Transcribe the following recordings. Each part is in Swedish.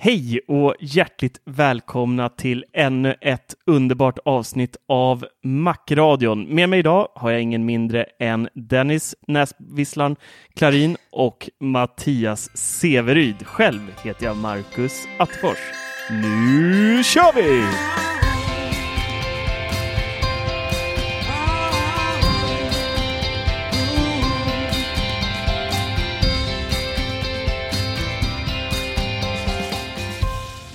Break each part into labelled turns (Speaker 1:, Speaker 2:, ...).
Speaker 1: Hej och hjärtligt välkomna till ännu ett underbart avsnitt av Macradion. Med mig idag har jag ingen mindre än Dennis Näsvisslan Klarin och Mattias Severyd. Själv heter jag Marcus Attefors. Nu kör vi!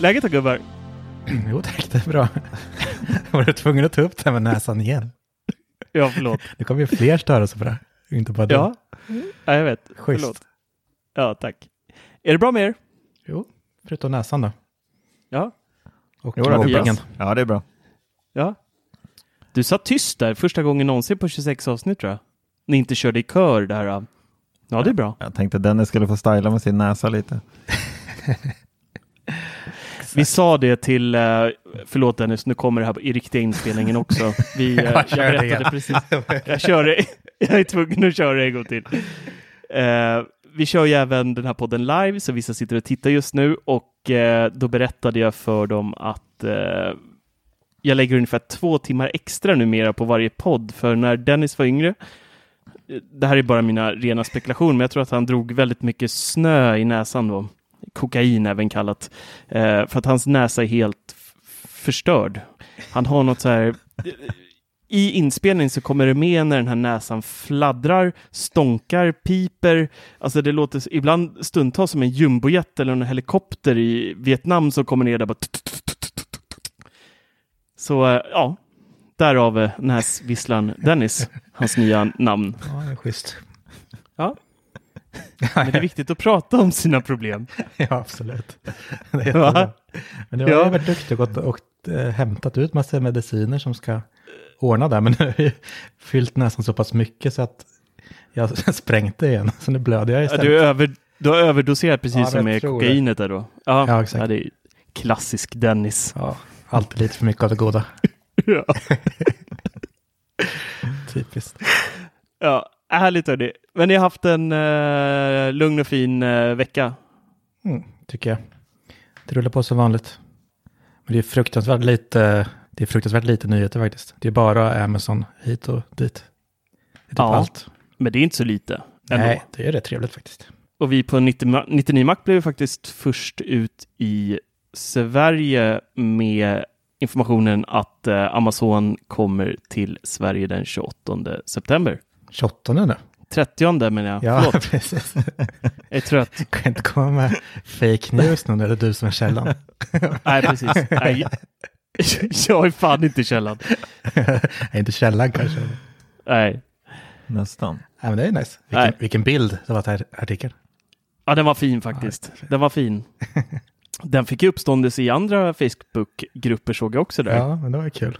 Speaker 1: Läget då gubbar?
Speaker 2: Jo tack, det är bra. Var du tvungen att ta upp det här med näsan igen?
Speaker 1: Ja, förlåt.
Speaker 2: Det kommer ju fler störa sig på det. Inte bara du.
Speaker 1: Ja, ja jag vet.
Speaker 2: Schysst.
Speaker 1: Förlåt. Ja, tack. Är det bra med er?
Speaker 2: Jo, förutom näsan då.
Speaker 1: Ja.
Speaker 2: Och
Speaker 3: Jo, det är
Speaker 2: mobbingen.
Speaker 3: bra. Ja, det är bra.
Speaker 1: Ja. Du satt tyst där första gången någonsin på 26 avsnitt tror jag. Ni inte körde i kör där. Ja, det är bra.
Speaker 3: Jag tänkte Dennis skulle få styla med sin näsa lite.
Speaker 1: Vi sa det till, eh, förlåt Dennis, nu kommer det här i riktiga inspelningen också. Vi, eh, jag
Speaker 2: det
Speaker 1: berättade
Speaker 2: igen.
Speaker 1: precis. Jag kör det. Jag är tvungen att köra det en gång till. Eh, vi kör ju även den här podden live, så vissa sitter och tittar just nu och eh, då berättade jag för dem att eh, jag lägger ungefär två timmar extra numera på varje podd, för när Dennis var yngre, det här är bara mina rena spekulationer, men jag tror att han drog väldigt mycket snö i näsan då. Kokain även kallat. Eh, för att hans näsa är helt förstörd. Han har något så här... I inspelningen så kommer det med när den här näsan fladdrar, stånkar, piper. Alltså det låter ibland stundtals som en jumbojet eller en helikopter i Vietnam som kommer ner där bara... Så eh, ja, därav eh, näsvisslan Dennis, hans nya namn.
Speaker 2: Ja, det är schysst.
Speaker 1: Ja. Men det är viktigt att prata om sina problem.
Speaker 2: Ja, absolut. Det är jättebra. Men du har
Speaker 1: Ja.
Speaker 2: ju varit duktig och, och, äh, hämtat ut massa mediciner som ska ordna det. Men nu har jag fyllt näsan så pass mycket så att jag sprängt det igen. Så nu blöder jag
Speaker 1: Ja,
Speaker 2: istället.
Speaker 1: du, är över, du har överdoserat precis
Speaker 2: Ja,
Speaker 1: som med
Speaker 2: det.
Speaker 1: kokainet där då. Ja,
Speaker 2: Ja, exakt.
Speaker 1: Ja, det är klassisk Dennis.
Speaker 2: Ja, alltid lite för mycket av det goda.
Speaker 1: Ja,
Speaker 2: Typiskt.
Speaker 1: ja härligt hörni. Men ni har haft en eh, lugn och fin eh, vecka.
Speaker 2: Mm, tycker jag. Det rullar på som vanligt. Men det är fruktansvärt lite, det är fruktansvärt lite nyheter faktiskt. Det är bara Amazon hit och dit. Det är typ
Speaker 1: Ja.
Speaker 2: allt.
Speaker 1: Men det är inte så lite. Ändå.
Speaker 2: Nej, det är rätt trevligt faktiskt.
Speaker 1: Och vi på 90, Ma- 99 Mac blev faktiskt först ut i Sverige med informationen att eh, Amazon kommer till Sverige den 28 september.
Speaker 2: 28 nu.
Speaker 1: 30 menar jag.
Speaker 2: Ja,
Speaker 1: Förlåt,
Speaker 2: precis.
Speaker 1: jag är trött.
Speaker 2: Du kan inte komma med fake news nu när det är du som är källan.
Speaker 1: Nej, precis. Nej, jag är fan inte källan.
Speaker 2: Nej, inte källan kanske.
Speaker 1: Nej.
Speaker 3: Nästan.
Speaker 2: Nej, men det är nice.
Speaker 1: Nej.
Speaker 2: Vilken, vilken bild det var till artikeln.
Speaker 1: Ja, den var fin faktiskt. Den var fin. Den fick ju uppståndelse i andra Facebook-grupper såg jag också där.
Speaker 2: Ja, men det var kul.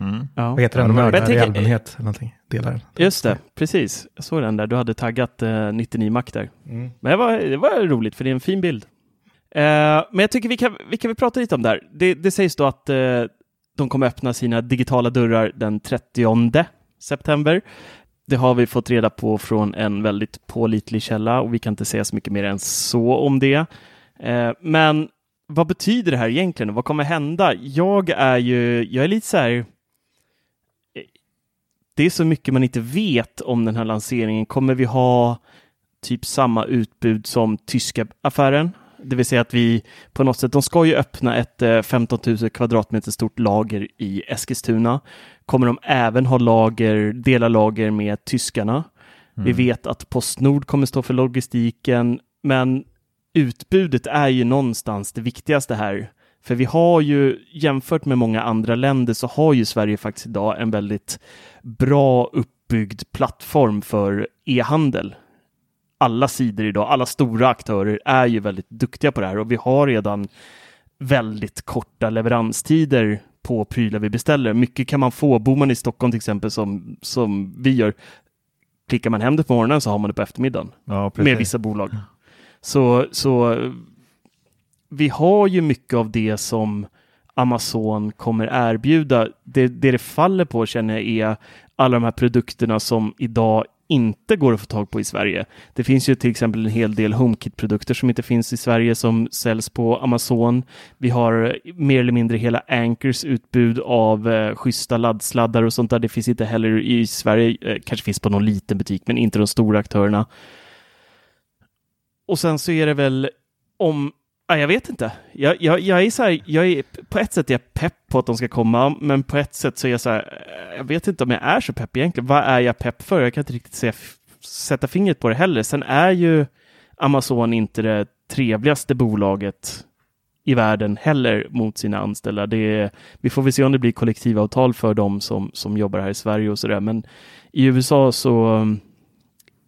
Speaker 3: Mm.
Speaker 1: Ja.
Speaker 2: Vad heter den? Mördare i allmänhet eller någonting. Delar.
Speaker 1: Just det, precis. Jag såg den där. Du hade taggat eh, 99 Mac där.
Speaker 2: Mm.
Speaker 1: Men det var, det var roligt för det är en fin bild. Eh, men jag tycker vi kan, vi kan väl prata lite om det här. Det, det sägs då att eh, de kommer öppna sina digitala dörrar den 30 september. Det har vi fått reda på från en väldigt pålitlig källa och vi kan inte säga så mycket mer än så om det. Eh, men vad betyder det här egentligen och vad kommer hända? Jag är ju, jag är lite så här. Eh, Det är så mycket man inte vet om den här lanseringen. Kommer vi ha typ samma utbud som tyska affären? Det vill säga att vi på något sätt, de ska ju öppna ett eh, 15 000 kvadratmeter stort lager i Eskilstuna. Kommer de även ha lager, dela lager med tyskarna? Vi vet att Postnord kommer stå för logistiken, men utbudet är ju någonstans det viktigaste här. För vi har ju, jämfört med många andra länder, så har ju Sverige faktiskt idag en väldigt bra uppbyggd plattform för e-handel. Alla sidor idag, alla stora aktörer är ju väldigt duktiga på det här och vi har redan väldigt korta leveranstider på prylar vi beställer. Mycket kan man få, bor man i Stockholm till exempel som, som vi gör, klickar man hem det på morgonen så har man det på eftermiddagen
Speaker 3: Ja,
Speaker 1: med vissa bolag. Så, så vi har ju mycket av det som Amazon kommer erbjuda. Det, det det faller på känner jag är alla de här produkterna som idag inte går att få tag på i Sverige. Det finns ju till exempel en hel del HomeKit-produkter som inte finns i Sverige som säljs på Amazon. Vi har mer eller mindre hela Anchors utbud av eh, schyssta laddsladdar och sånt där. Det finns inte heller i Sverige, eh, kanske finns på någon liten butik, men inte de stora aktörerna. Och sen så är det väl om Ja, jag vet inte. Jag, jag, jag är så här, jag är, på ett sätt är jag pepp på att de ska komma, men på ett sätt så är jag så här, eh, jag vet inte om jag är så pepp egentligen. Vad är jag pepp för? Jag kan inte riktigt se, sätta fingret på det heller. Sen är ju Amazon inte det trevligaste bolaget i världen heller mot sina anställda. Det är, vi får väl se om det blir kollektivavtal för dem som, som jobbar här i Sverige och så där. Men i USA så mm,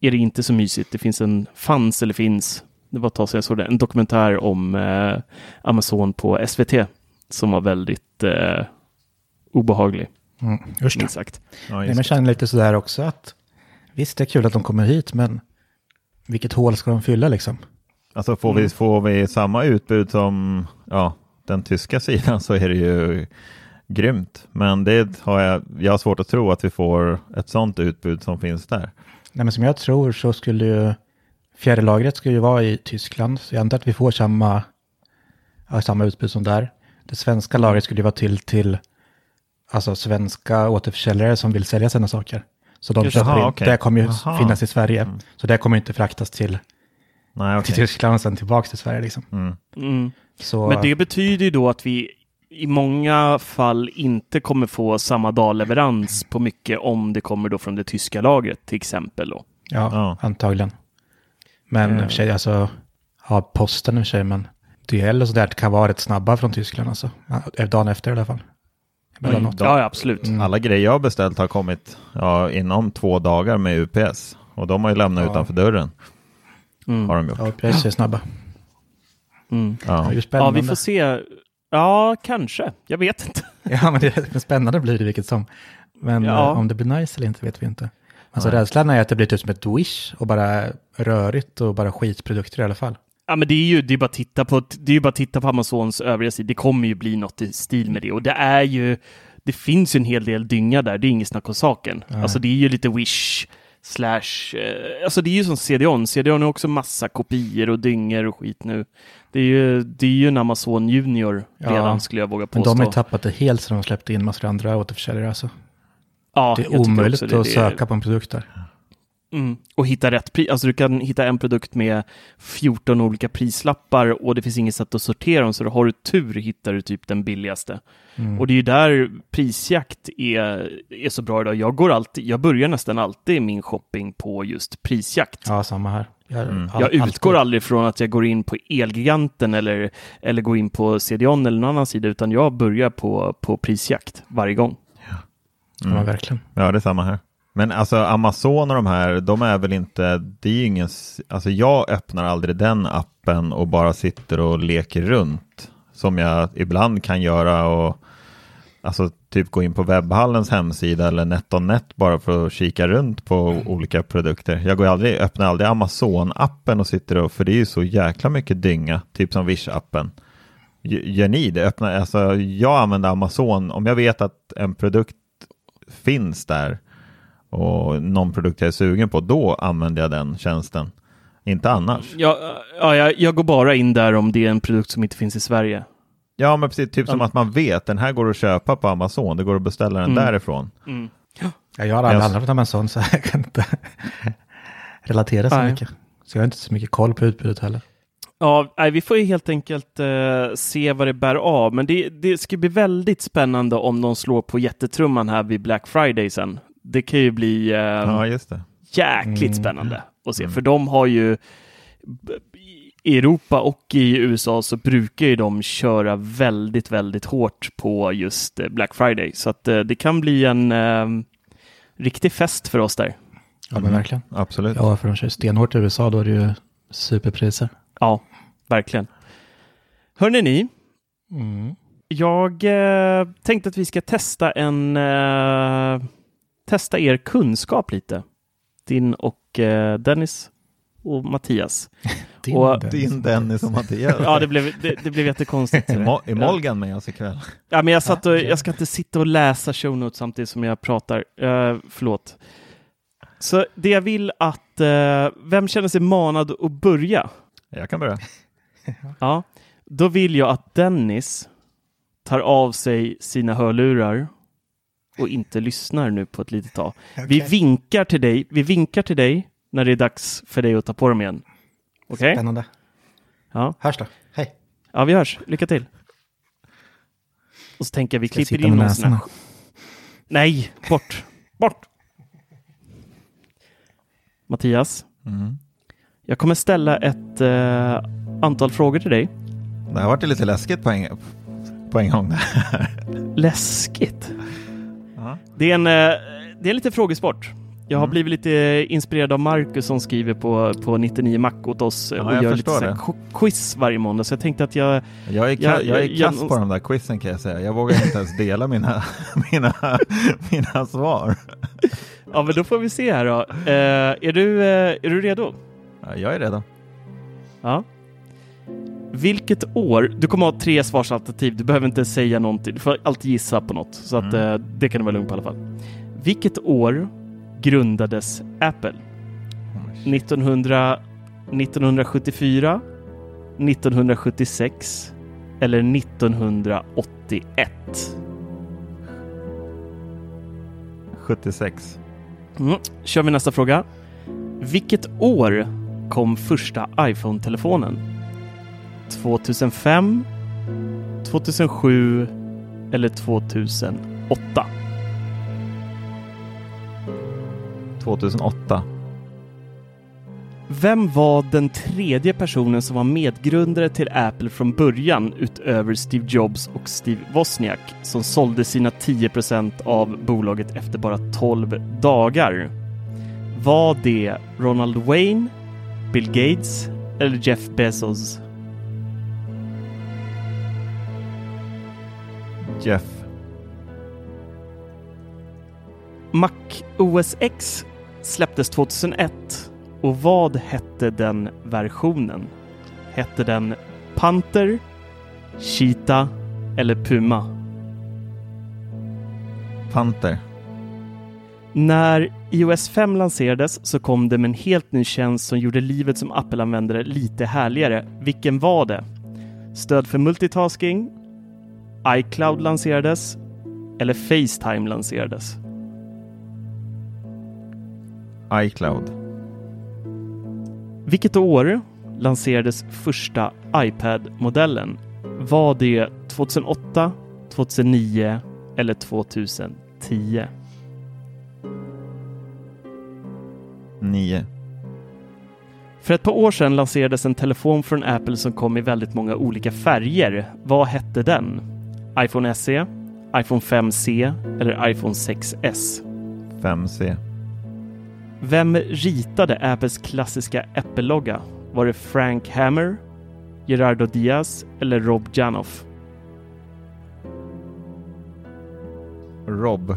Speaker 1: är det inte så mysigt. Det finns en, fanns eller finns, det var ett tag sedan jag såg det, en dokumentär om eh, Amazon på SVT som var väldigt eh, obehaglig,
Speaker 2: Mm. Då.
Speaker 1: minst sagt.
Speaker 3: Ja,
Speaker 2: Nej,
Speaker 3: just
Speaker 2: men
Speaker 3: det.
Speaker 2: känner lite sådär också att visst det är kul att de kommer hit, men vilket hål ska de fylla liksom?
Speaker 3: Alltså får vi, får vi samma utbud som ja, den tyska sidan så är det ju grymt. Men det har jag, jag har svårt att tro att vi får ett sånt utbud som finns där.
Speaker 2: Nej, men som jag tror så skulle ju fjärrlagret skulle ju vara i Tyskland, så jag antar att vi får samma, ja, samma utbud som där. Det svenska lagret skulle ju vara till till alltså svenska återförsäljare som vill sälja sina saker. Så de
Speaker 1: Just
Speaker 2: köper
Speaker 3: det.
Speaker 2: in,
Speaker 3: Okej.
Speaker 2: det kommer ju
Speaker 3: Jaha.
Speaker 2: finnas i Sverige. Så det kommer inte fraktas till,
Speaker 3: Nej,
Speaker 2: till
Speaker 3: okej.
Speaker 2: Tyskland och sen tillbaka till Sverige liksom.
Speaker 3: Mm.
Speaker 1: Mm.
Speaker 2: Så,
Speaker 1: Men det betyder ju då att vi i många fall inte kommer få samma dagleverans på mycket om det kommer då från det tyska lagret till exempel. Då.
Speaker 2: ja,
Speaker 3: Ja.
Speaker 2: antagligen. Men i och
Speaker 1: Eh.
Speaker 2: för sig, alltså, ja, posten i och för sig, men DHL och sådär kan vara rätt snabba från Tyskland alltså. Ja, Dagen efter i alla fall. Emellanåt.
Speaker 1: Ja, absolut.
Speaker 2: Mm.
Speaker 3: Alla grejer jag har beställt har kommit ja, inom två dagar med UPS. Och de har ju lämnat
Speaker 2: Ja.
Speaker 3: utanför dörren.
Speaker 1: Mm.
Speaker 3: Har de gjort.
Speaker 2: Ja, precis, är snabba.
Speaker 1: Mm.
Speaker 2: Ja,
Speaker 3: Ja.
Speaker 1: vi får se. Ja, kanske. Jag vet inte.
Speaker 2: Ja, men, det, men spännande blir det vilket som. Men
Speaker 1: Ja.
Speaker 2: eh, om det blir nice eller inte vet vi inte. Alltså
Speaker 3: Nej.
Speaker 2: rädslan är att det blir typ som ett Wish och bara rörigt och bara skitprodukter i alla fall.
Speaker 1: Ja, men det är ju det är bara att titta på, det är ju bara titta på Amazons övriga sidor. Det kommer ju bli något i stil med det och det är ju, det finns ju en hel del dynga där. Det är inget snack om saken.
Speaker 2: Nej.
Speaker 1: Alltså det är ju lite Wish slash, eh, alltså det är ju som CDON. CDON har också massa kopior och dyngor och skit nu. Det är ju, det är ju en Amazon Junior
Speaker 2: Ja.
Speaker 1: redan skulle jag våga
Speaker 2: Men
Speaker 1: påstå.
Speaker 2: de har ju tappat det helt så de släppte in massor andra återförsäljare. Alltså.
Speaker 1: Ja,
Speaker 2: det är omöjligt
Speaker 1: det.
Speaker 2: att
Speaker 1: Det
Speaker 2: söka på en produkt där.
Speaker 1: Mm. Och hitta rätt pris. Alltså du kan hitta en produkt med 14 olika prislappar och det finns inget sätt att sortera dem. Så då har du tur hittar du typ den billigaste.
Speaker 2: Mm.
Speaker 1: Och det är ju där prisjakt är, är så bra idag. Jag, går alltid, jag börjar nästan alltid min shopping på just prisjakt.
Speaker 2: Ja, samma här. Jag,
Speaker 3: Mm.
Speaker 1: jag utgår
Speaker 2: alltid.
Speaker 1: aldrig från att jag går in på Elgiganten eller, eller går in på CDON eller någon annan sida, utan jag börjar på, på prisjakt varje gång.
Speaker 2: Ja,
Speaker 3: Mm.
Speaker 2: verkligen.
Speaker 3: Ja, det är samma här. Men alltså Amazon och de här, de är väl inte, det är ju ingen, alltså jag öppnar aldrig den appen och bara sitter och leker runt. Som jag ibland kan göra och alltså typ gå in på webbhallens hemsida eller NetOnNet bara för att kika runt på olika produkter. Jag går aldrig, öppnar aldrig Amazon-appen och sitter och, för det är ju så jäkla mycket dynga, typ som Wish-appen. Gör ni det? Öppna, alltså, jag använder Amazon, om jag vet att en produkt finns där och någon produkt jag är sugen på, då använder jag den tjänsten. Inte annars.
Speaker 1: Ja, ja, jag, jag går bara in där om det är en produkt som inte finns i Sverige.
Speaker 3: Ja, men precis. Typ som att man vet, den här går att köpa på Amazon. Det går att beställa den
Speaker 1: Mm.
Speaker 3: därifrån.
Speaker 1: Mm.
Speaker 2: Ja, jag har aldrig använt Amazon så jag kan inte relatera så
Speaker 1: Nej.
Speaker 2: mycket. Så jag har inte så mycket koll på utbudet heller.
Speaker 1: Ja, nej, vi får ju helt enkelt eh, se vad det bär av. Men det, det ska bli väldigt spännande om de slår på jättetrumman här vid Black Friday sen. Det kan ju bli eh,
Speaker 3: Ja, just det.
Speaker 1: jäkligt
Speaker 2: Mm.
Speaker 1: spännande att se.
Speaker 3: Mm.
Speaker 1: För de har ju i Europa och i USA så brukar ju de köra väldigt, väldigt hårt på just eh, Black Friday. Så att eh, det kan bli en eh, riktig fest för oss där.
Speaker 2: Ja, men verkligen.
Speaker 3: Absolut.
Speaker 2: Ja, för de kör stenhårt i USA, då är det ju superpriser.
Speaker 1: Ja, verkligen. Hörrni ni,
Speaker 2: Mm.
Speaker 1: jag eh, tänkte att vi ska testa en eh, testa er kunskap lite. Din och eh, Dennis och Mattias.
Speaker 2: Din
Speaker 1: Och-
Speaker 2: Dennis.
Speaker 3: Din Dennis och Mattias.
Speaker 1: Ja, det blev, det, det blev jättekonstigt.
Speaker 3: Är Mo- är Molgan med oss ikväll?
Speaker 1: Ja, men jag, satt och, jag ska inte sitta och läsa show notes samtidigt som jag pratar. Uh, förlåt. Så det jag vill att, eh, vem känner sig manad att börja?
Speaker 3: Jag kan börja.
Speaker 1: Ja, då vill jag att Dennis tar av sig sina hörlurar och inte lyssnar nu på ett litet tag. Vi
Speaker 2: Okej.
Speaker 1: vinkar till dig. Vi vinkar till dig när det är dags för dig att ta på dem igen. Okej?
Speaker 2: Spännande.
Speaker 1: Ja.
Speaker 2: Hörs då. Hej.
Speaker 1: ja, vi hörs. Lycka till. Och så tänker jag vi
Speaker 2: Ska
Speaker 1: klipper in
Speaker 2: näsan?
Speaker 1: Nej, bort! Bort! Mattias,
Speaker 3: Mm.
Speaker 1: jag kommer ställa ett eh, antal frågor till dig.
Speaker 3: Det har varit lite läskigt på en, på en gång.
Speaker 1: Läskigt!
Speaker 3: Ja.
Speaker 1: Det är en, eh, det är en liten frågesport. Jag har
Speaker 3: Mm.
Speaker 1: blivit lite inspirerad av Marcus som skriver på, på 99 Mac åt oss
Speaker 3: Ja,
Speaker 1: och
Speaker 3: jag
Speaker 1: gör lite så quiz varje måndag. Så jag tänkte att jag...
Speaker 3: Jag är, ka-
Speaker 1: Ja,
Speaker 3: jag är kass
Speaker 1: ja,
Speaker 3: på de där quizen kan jag säga. Jag vågar inte ens dela mina, mina, mina svar.
Speaker 1: Ja, men då får vi se här då. Eh, är, du, eh, är du redo?
Speaker 3: Ja, jag är redo.
Speaker 1: Ja. Vilket år? Du kommer ha tre svarsalternativ. Du behöver inte säga någonting. Du får alltid gissa på något. Så att
Speaker 3: Mm.
Speaker 1: eh, det kan du vara lugn på i alla fall. Vilket år grundades Apple? 1900, 1974, 1976 eller 1981?
Speaker 3: 76.
Speaker 1: Mm. Kör vi nästa fråga. Vilket år kom första iPhone-telefonen? 2005, 2007 eller 2008?
Speaker 3: 2008.
Speaker 1: Vem var den tredje personen som var medgrundare till Apple från början utöver Steve Jobs och Steve Wozniak som sålde sina 10% av bolaget efter bara 12 dagar? Var det Ronald Wayne, Bill Gates eller Jeff Bezos?
Speaker 3: Jeff.
Speaker 1: Mac OS X släpptes 2001 och vad hette den versionen? Hette den Panther, Cheetah eller Puma?
Speaker 3: Panther.
Speaker 1: När iOS 5 lanserades så kom det med en helt ny tjänst som gjorde livet som Apple-användare lite härligare. Vilken var det? Stöd för multitasking, iCloud lanserades eller Facetime lanserades?
Speaker 3: iCloud.
Speaker 1: Vilket år lanserades första iPad-modellen? Var det 2008, 2009 eller 2010?
Speaker 3: 9.
Speaker 1: För ett par år sedan lanserades en telefon från Apple som kom i väldigt många olika färger. Vad hette den? iPhone SE, iPhone 5C eller iPhone 6S?
Speaker 3: 5C.
Speaker 1: Vem ritade Apples klassiska Apple-logga? Var det Frank Hammer, Gerardo Diaz eller Rob Janoff?
Speaker 3: Rob.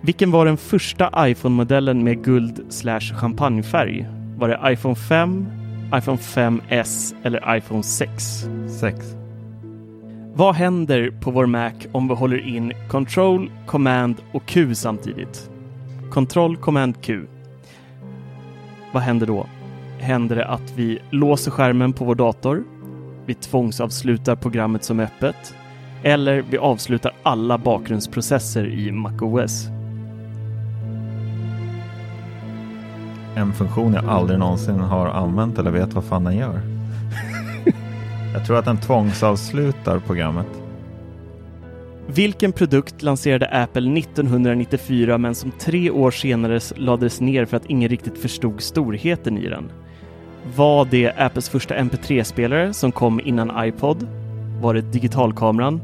Speaker 1: Vilken var den första iPhone-modellen med guld slash champagnefärg? Var det iPhone 5, iPhone 5S eller iPhone 6?
Speaker 3: 6.
Speaker 1: Vad händer på vår Mac om vi håller in Ctrl, Command och Q samtidigt? Ctrl Command Q. Vad händer då? Händer det att vi låser skärmen på vår dator? Vi tvångsavslutar programmet som är öppet? Eller vi avslutar alla bakgrundsprocesser i MacOS?
Speaker 3: En funktion jag aldrig någonsin har använt eller vet vad fan den gör jag tror att den tvångsavslutar programmet.
Speaker 1: Vilken produkt lanserade Apple 1994 men som tre år senare lades ner för att ingen riktigt förstod storheten i den? Var det Apples första MP3-spelare som kom innan iPod? Var det digitalkameran?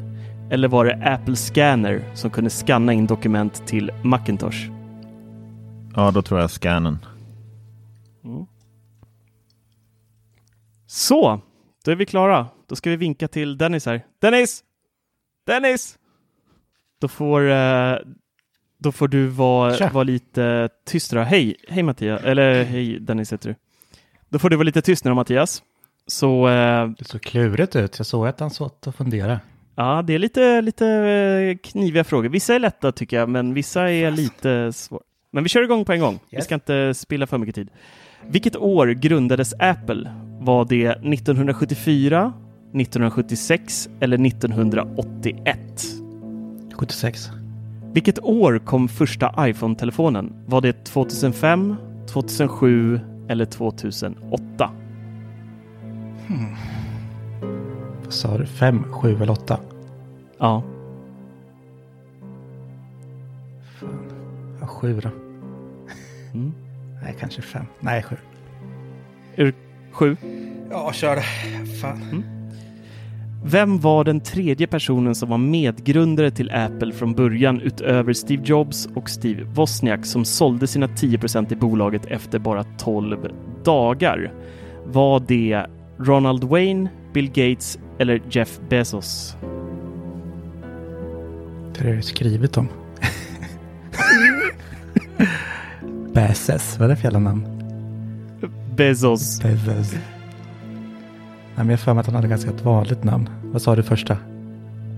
Speaker 1: Eller var det Apple Scanner som kunde scanna in dokument till Macintosh?
Speaker 3: Ja, då tror jag scannen.
Speaker 1: Så, då är vi klara. Då ska vi vinka till Dennis här. Dennis! Dennis! Då får, eh, då får du vara, vara lite tyst då. Hej, hej Mattias, eller hej Dennis heter du. Då får du vara lite tyst nu då Mattias. Så eh,
Speaker 2: Det såg klurigt ut. Jag såg att han satt och funderade.
Speaker 1: ja, det är lite, lite eh, kniviga frågor. Vissa är lätta tycker jag, men vissa är lite svåra. Men vi kör igång på en gång. Vi
Speaker 2: Yes.
Speaker 1: ska inte spilla för mycket tid. Vilket år grundades Apple? Var det 1974, 1976 eller 1981?
Speaker 2: 76.
Speaker 1: Vilket år kom första iPhone-telefonen? Var det 2005, 2007 eller 2008?
Speaker 2: Vad sa du? 5, 7 eller 8?
Speaker 1: Ja,
Speaker 2: Ja, 7 då.
Speaker 1: Mm.
Speaker 2: Nej, kanske 5. Nej, 7.
Speaker 1: är det sju?
Speaker 2: Ja, kör det. Fan.
Speaker 1: Vem var den tredje personen som var medgrundare till Apple från början utöver Steve Jobs och Steve Wozniak som sålde sina 10% i bolaget efter bara 12 dagar? Var det Ronald Wayne, Bill Gates eller Jeff Bezos?
Speaker 2: Det har jag ju skrivit om. Bezos, vad är det för jävla namn?
Speaker 1: Bezos.
Speaker 2: Bezos. Nej, men jag har för mig att han hade ganska ett vanligt namn. Vad sa du första?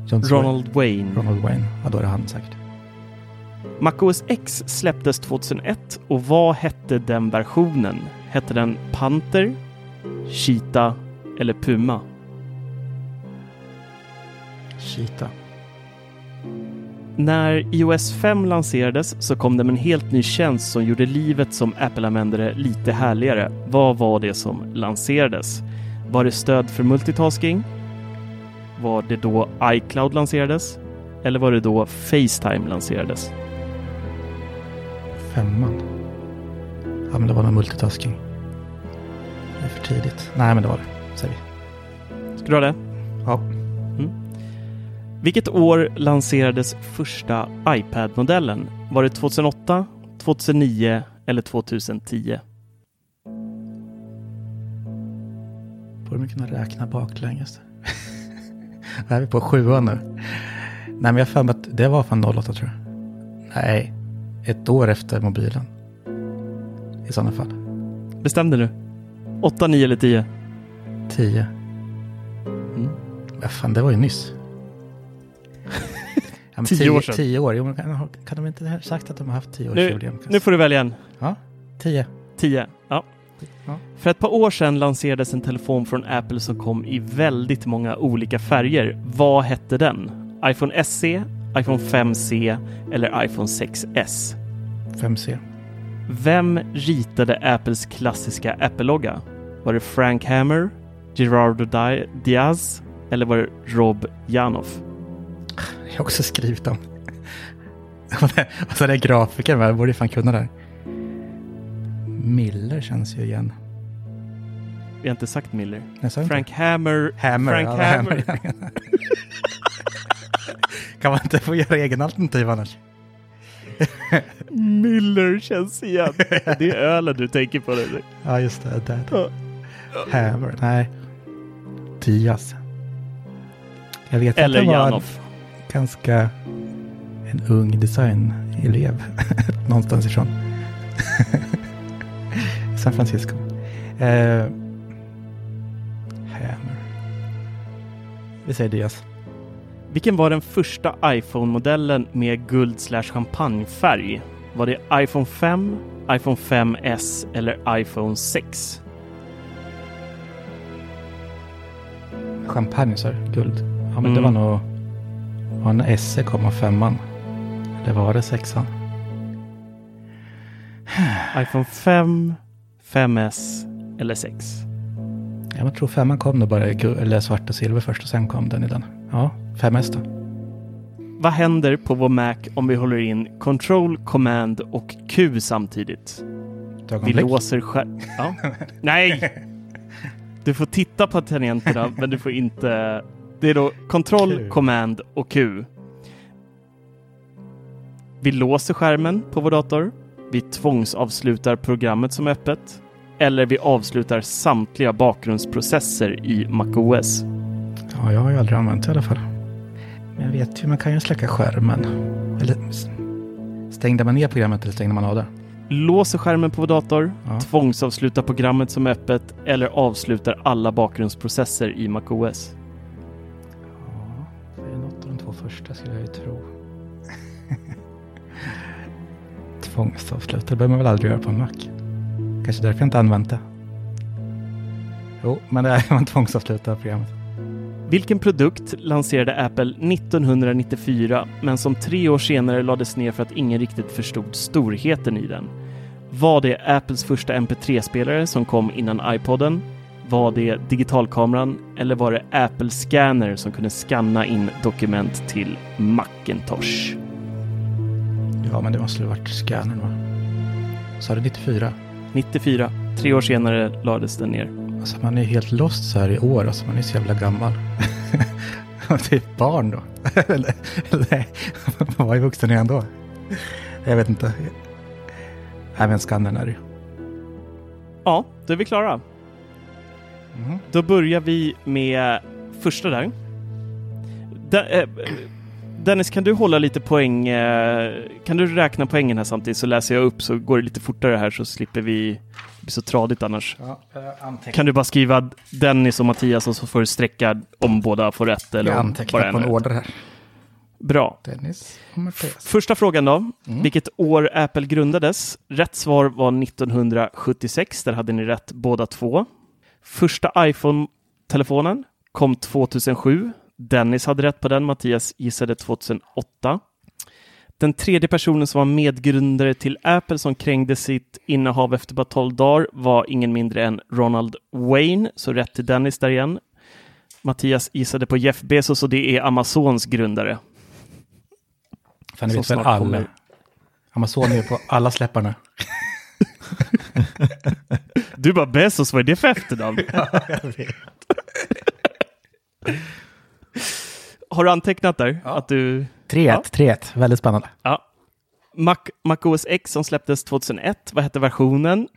Speaker 2: John
Speaker 1: Ronald Wayne.
Speaker 2: Ronald Wayne. Ja, då är det han säkert.
Speaker 1: MacOS X släpptes 2001 och vad hette den versionen? Hette den Panther, Cheetah eller Puma?
Speaker 2: Cheetah.
Speaker 1: När iOS 5 lanserades så kom det med en helt ny tjänst som gjorde livet som Apple-användare lite härligare. Vad var det som lanserades? Var det stöd för multitasking? Var det då iCloud lanserades? Eller var det då Facetime lanserades?
Speaker 2: Femman. Ja, men det var nog multitasking. Det är för tidigt. Nej, men det var det. Säger vi.
Speaker 1: Ska du ha det?
Speaker 2: Ja.
Speaker 1: Vilket år lanserades första iPad-modellen? Var det 2008, 2009 eller 2010?
Speaker 2: Borde man kunna räkna baklänges. Vad är vi på? Sjuan nu? Nej, men jag har att det var fan 08 tror jag. Nej, ett år efter mobilen. I sådana fall.
Speaker 1: Bestäm dig nu. 8, 9 eller 10?
Speaker 2: 10.
Speaker 1: Mm.
Speaker 2: Vad fan, det var ju nyss. Ja, men
Speaker 1: Tio år sedan.
Speaker 2: Tio år. Jo, kan, kan de inte ha sagt att de har haft tio års
Speaker 1: Nu,
Speaker 2: jubileum?
Speaker 1: nu får du välja en.
Speaker 2: Ja, tio.
Speaker 1: 10. Ja.
Speaker 2: Ja.
Speaker 1: För ett par år sedan lanserades en telefon från Apple som kom i väldigt många olika färger. Vad hette den? iPhone SE, iPhone 5C eller iPhone 6S?
Speaker 2: 5C.
Speaker 1: Vem ritade Apples klassiska Apple-logga? Var det Frank Hammer, Gerardo Di- Diaz eller var det Rob Janoff?
Speaker 2: Jag har också skrivit om. Och så är det grafiker med. Jag borde ju fan kunna det här. Miller känns ju igen.
Speaker 1: Vi har inte sagt Miller. Frank Hammer.
Speaker 2: Hammer.
Speaker 1: Frank
Speaker 2: ja,
Speaker 1: Hammer.
Speaker 2: kan man inte få göra egen alternativ annars?
Speaker 1: Miller känns igen. Det är ölen du tänker på. Det.
Speaker 2: Ja, just det. Där. Hammer. Nej. Diaz. Jag vet
Speaker 1: Eller
Speaker 2: att ganska en ung designelev någonstans ifrån. San Francisco. Eh, Hammer. Vi säger Diaz.
Speaker 1: Vilken var den första iPhone-modellen med guld slash champagnefärg? Var det iPhone 5, iPhone 5S eller iPhone 6?
Speaker 2: Champagne du? Guld? Ja, men
Speaker 1: Mm.
Speaker 2: det var nog... Var en SE komma femman? Eller var det sexan?
Speaker 1: iPhone 5, 5S eller 6?
Speaker 2: Ja, Jag tror femman kom nog bara i eller svart och silver först och sen kom den i den. Ja, 5S då.
Speaker 1: Vad händer på vår Mac om vi håller in Control, Command och Q samtidigt? Vi låser skärmen. Ja. Nej! Du får titta på tangenterna, men du får inte... Det är då Control,
Speaker 2: Q.
Speaker 1: Command och Q. Vi låser skärmen på vår dator. Vi tvångsavslutar programmet som är öppet. Eller vi avslutar samtliga bakgrundsprocesser i MacOS.
Speaker 2: Ja, jag har ju aldrig använt det i alla fall. Men jag vet ju, man kan ju släcka skärmen. Eller stängde man ner programmet eller stängde man av det?
Speaker 1: Låser skärmen på vår dator.
Speaker 2: Ja.
Speaker 1: Tvångsavslutar programmet som är öppet. Eller avslutar alla bakgrundsprocesser i MacOS
Speaker 2: första skulle jag ju tro. Tvångsavslut, det behöver man väl aldrig göra på en Mac. Kanske därför jag inte använt det. Jo, men det är man tvångsavslutar programmet.
Speaker 1: Vilken produkt lanserade Apple 1994 men som tre år senare lades ner för att ingen riktigt förstod storheten i den? Var det Apples första MP3-spelare som kom innan iPoden? Var det digitalkameran eller var det Apple Scanner som kunde scanna in dokument till Macintosh?
Speaker 2: Ja, men det måste ju varit scannern va? Sa du 94?
Speaker 1: 94. Tre år senare lades den ner.
Speaker 2: Alltså man är helt lost så här i år, alltså man är så jävla gammal. typ barn då. eller, eller man var ju vuxen igen då. Jag vet inte. Även skannern är det ju.
Speaker 1: Ja, då är vi klara. Då börjar vi med första där. De, eh, Dennis, kan du hålla lite poäng? Eh, kan du räkna poängen här samtidigt så läser jag upp så går det lite fortare här så slipper vi det blir så tradigt annars.
Speaker 2: Ja.
Speaker 1: Kan du bara skriva Dennis och Mattias och så får du sträcka om båda får rätt eller
Speaker 2: Jag antecknar på en order här.
Speaker 1: Bra.
Speaker 2: Dennis och Mattias.
Speaker 1: Första frågan då.
Speaker 2: Mm.
Speaker 1: Vilket år Apple grundades? Rätt svar var 1976. Där hade ni rätt båda två. Första iPhone-telefonen kom 2007. Dennis hade rätt på den. Mattias gissade 2008. Den tredje personen som var medgrundare till Apple som krängde sitt innehav efter bara 12 dagar var ingen mindre än Ronald Wayne, så rätt till Dennis där igen. Mattias gissade på Jeff Bezos och det är Amazons grundare.
Speaker 2: Fan,
Speaker 1: Som
Speaker 2: vet väl alla. Amazon är på alla släpparna.
Speaker 1: Du bara Bezos, vad är det för efternamn? Har du antecknat där? Att du...
Speaker 2: 3-1,
Speaker 1: Ja.
Speaker 2: 3-1. Väldigt spännande.
Speaker 1: Ja. Mac, Mac OS X som släpptes 2001, vad hette versionen?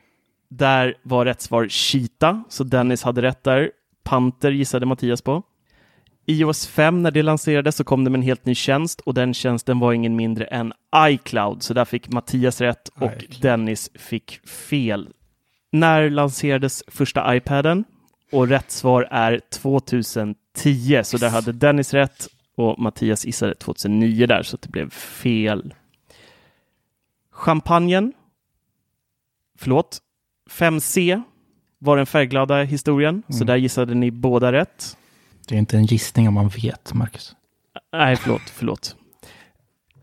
Speaker 1: Där var rätt svar Cheetah, så Dennis hade rätt där. Panter gissade Mattias på. iOS 5, när det lanserades så kom det med en helt ny tjänst och den tjänsten var ingen mindre än iCloud, så där fick Mattias rätt och
Speaker 2: iCloud.
Speaker 1: Dennis fick fel. När lanserades första iPaden? Och rätt svar är 2010, så där hade Dennis rätt och Mattias gissade 2009 där, så det blev fel. Champagnen, förlåt, 5C var den färgglada historien, så
Speaker 2: Mm.
Speaker 1: där gissade ni båda rätt.
Speaker 2: Det är inte en gissning om man vet, Marcus.
Speaker 1: Nej, förlåt, förlåt.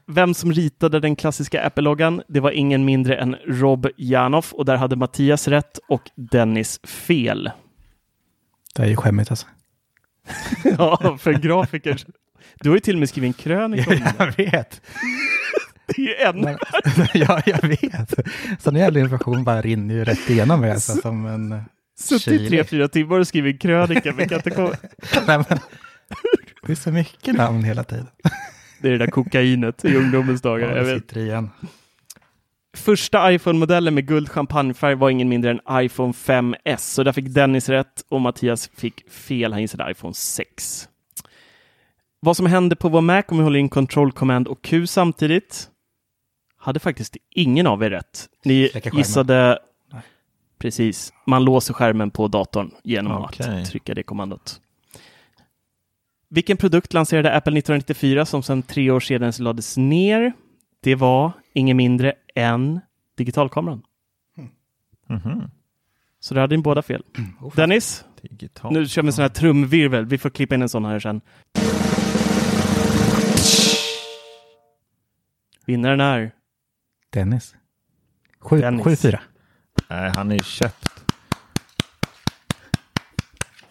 Speaker 1: Vem som ritade den klassiska Apple-loggan, det var ingen mindre än Rob Janoff och där hade Mattias rätt och Dennis fel.
Speaker 2: Det är ju skämmigt alltså.
Speaker 1: Ja, för grafiker. Du har ju till och med skrivit en krönika om det.
Speaker 2: jag vet.
Speaker 1: Det är ju ännu
Speaker 2: Men, ja, jag vet. Sån jävla information bara rinner ju rätt igenom mig alltså, som en...
Speaker 1: suttit i tre, fyra timmar och skrivit krönika. men kan inte komma...
Speaker 2: Nej, men, det är så mycket namn hela tiden.
Speaker 1: Det är det där kokainet i ungdomens dagar.
Speaker 2: Ja,
Speaker 1: jag vet.
Speaker 2: igen.
Speaker 1: Första iPhone-modellen med guld champagnefärg var ingen mindre än iPhone 5S, så där fick Dennis rätt och Mattias fick fel. Han gissade iPhone 6. Vad som hände på vår Mac om vi håller in Control, Command och Q samtidigt hade faktiskt ingen av er rätt. Ni gissade. Precis. Man låser skärmen på datorn genom
Speaker 3: Okej.
Speaker 1: att trycka det kommandot. Vilken produkt lanserade Apple 1994 som sedan tre år sedan lades ner? Det var ingen mindre än digitalkameran.
Speaker 3: Mhm.
Speaker 1: Så där hade ni båda fel. Dennis,
Speaker 3: Digital.
Speaker 1: nu kör vi en sån här trumvirvel. Vi får klippa in en sån här sen. Vinnaren är
Speaker 2: Dennis. 7-4.
Speaker 3: Nej, han är ju köpt.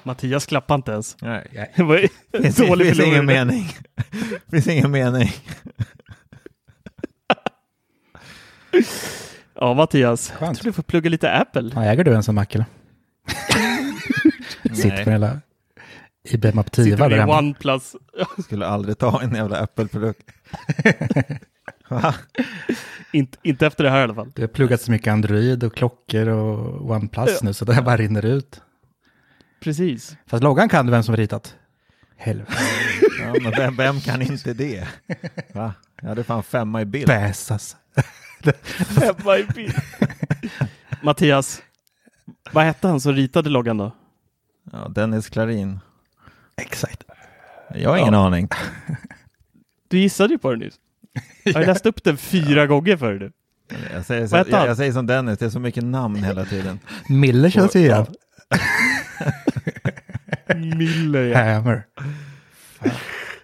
Speaker 1: Mattias klappar inte ens.
Speaker 3: Nej.
Speaker 1: Det var
Speaker 3: Finns,
Speaker 1: dålig
Speaker 3: finns ingen mening. finns ingen mening.
Speaker 1: Ja, Mattias. Jag
Speaker 2: Skönt.
Speaker 1: tror du får plugga lite Apple.
Speaker 2: Ja, äger du en sån mack eller? På en jävla IBM Aptiva där hemma.
Speaker 1: OnePlus?
Speaker 3: Skulle aldrig ta en jävla Apple-produkt.
Speaker 1: Inte, inte efter det här i alla fall.
Speaker 2: Du har pluggat så mycket Android och klockor och OnePlus nu så det bara rinner ut.
Speaker 1: Precis.
Speaker 2: Fast loggan kan du vem som ritat. Helvete.
Speaker 3: Ja, men vem, vem kan inte det? Va? Jag hade fan femma i bild.
Speaker 2: Bäsas.
Speaker 1: Femma i bild. Mattias, vad hette han som ritade loggan då?
Speaker 3: Ja, Dennis Klarin.
Speaker 2: Exakt.
Speaker 3: Jag har ingen aning.
Speaker 1: Du gissade ju på det nyss. Jag har läst upp den fyra gånger för dig.
Speaker 3: Jag säger, så, jag, jag säger som Dennis, det är så mycket namn hela tiden.
Speaker 2: Miller känns ju igen.
Speaker 1: Miller ja.
Speaker 2: Hammer.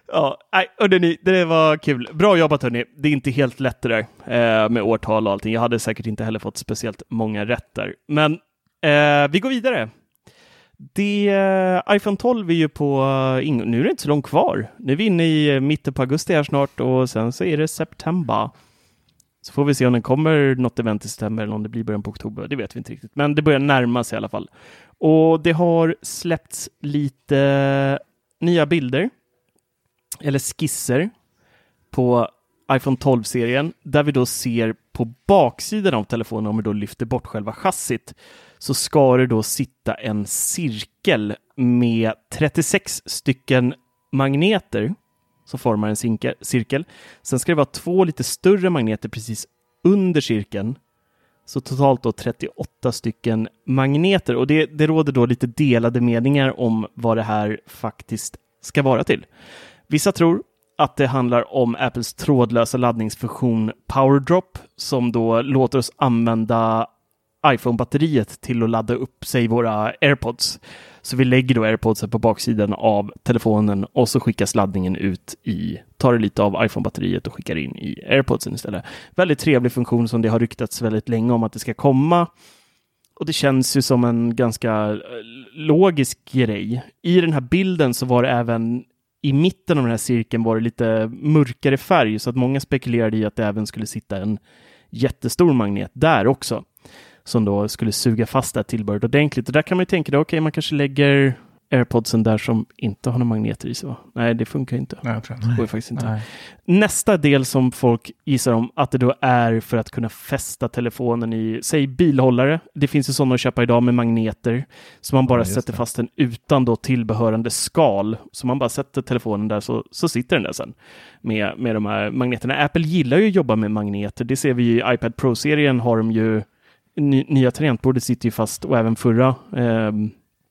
Speaker 1: Ja, nej, hörrni, det var kul. Bra jobbat hörni. Det är inte helt lätt det där eh, med årtal och allting. Jag hade säkert inte heller fått speciellt många rätt där. Men eh, vi går vidare. Det, eh, iPhone 12 är ju på, eh, nu är det inte så långt kvar. Nu är vi inne i eh, mitten på augusti här snart och sen så är det september. Så får vi se om det kommer något event i september eller om det blir början på oktober. Det vet vi inte riktigt, men det börjar närma sig i alla fall. Och det har släppts lite nya bilder eller skisser på iPhone 12-serien där vi då ser på baksidan av telefonen, om vi då lyfter bort själva chassit, så ska det då sitta en cirkel med 36 stycken magneter som formar en cirkel. Sen ska det vara två lite större magneter precis under cirkeln. Så totalt då 38 stycken magneter och det, det råder då lite delade meningar om vad det här faktiskt ska vara till. Vissa tror att det handlar om Apples trådlösa laddningsfunktion PowerDrop som då låter oss använda iPhone-batteriet till att ladda upp, säg våra AirPods. Så vi lägger då AirPodsen på baksidan av telefonen och så skickas laddningen ut i, tar det lite av iPhone-batteriet och skickar in i AirPodsen istället. Väldigt trevlig funktion som det har ryktats väldigt länge om att det ska komma. Och det känns ju som en ganska eh, logisk grej. I den här bilden så var det även i mitten av den här cirkeln var det lite mörkare färg så att många spekulerade i att det även skulle sitta en jättestor magnet där också som då skulle suga fast det här tillbehöret ordentligt. Och där kan man ju tänka, okej, okay, man kanske lägger airpodsen där som inte har några magneter i sig. Va? Nej, det funkar inte.
Speaker 2: Nej,
Speaker 1: Det går ju faktiskt inte.
Speaker 2: Nej.
Speaker 1: Nästa del som folk gissar om att det då är för att kunna fästa telefonen i, säg bilhållare. Det finns ju sådana att köpa idag med magneter. Så man bara
Speaker 3: Ja,
Speaker 1: sätter
Speaker 3: det.
Speaker 1: fast den utan då tillbehörande skal. Så man bara sätter telefonen där så, så sitter den där sen med, med de här magneterna. Apple gillar ju att jobba med magneter. Det ser vi ju i iPad Pro-serien har de ju ny, nya tangentbordet sitter ju fast och även förra ehm,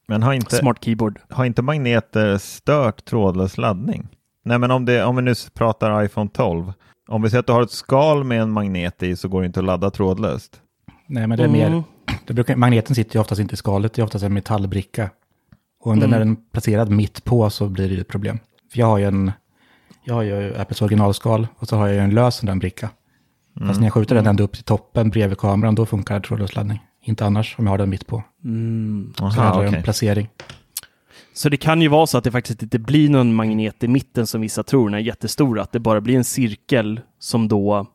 Speaker 3: Men har inte,
Speaker 1: Smart Keyboard.
Speaker 3: har inte magneter stört trådlös laddning? Nej, men om, det, om vi nu pratar iPhone 12. Om vi säger att du har ett skal med en magnet i så går det inte att ladda trådlöst.
Speaker 2: Nej, men det är
Speaker 1: Mm.
Speaker 2: mer... Det brukar, magneten sitter ju oftast inte i skalet, det är oftast en metallbricka. Och när
Speaker 1: Mm.
Speaker 2: den är placerad mitt på så blir det ju ett problem. För jag har ju en... Jag har ju Apples originalskal och så har jag ju en lös sån där bricka. Fast när jag skjuter den ända upp till toppen bredvid kameran, då funkar trådlös laddning. Inte annars om jag har den mitt på.
Speaker 1: Mm.
Speaker 2: Så
Speaker 3: Aha,
Speaker 2: det
Speaker 3: okej.
Speaker 2: om placering.
Speaker 1: Så det kan ju vara så att det faktiskt inte blir någon magnet i mitten som vissa tror, den är jättestora, att det bara blir en cirkel som då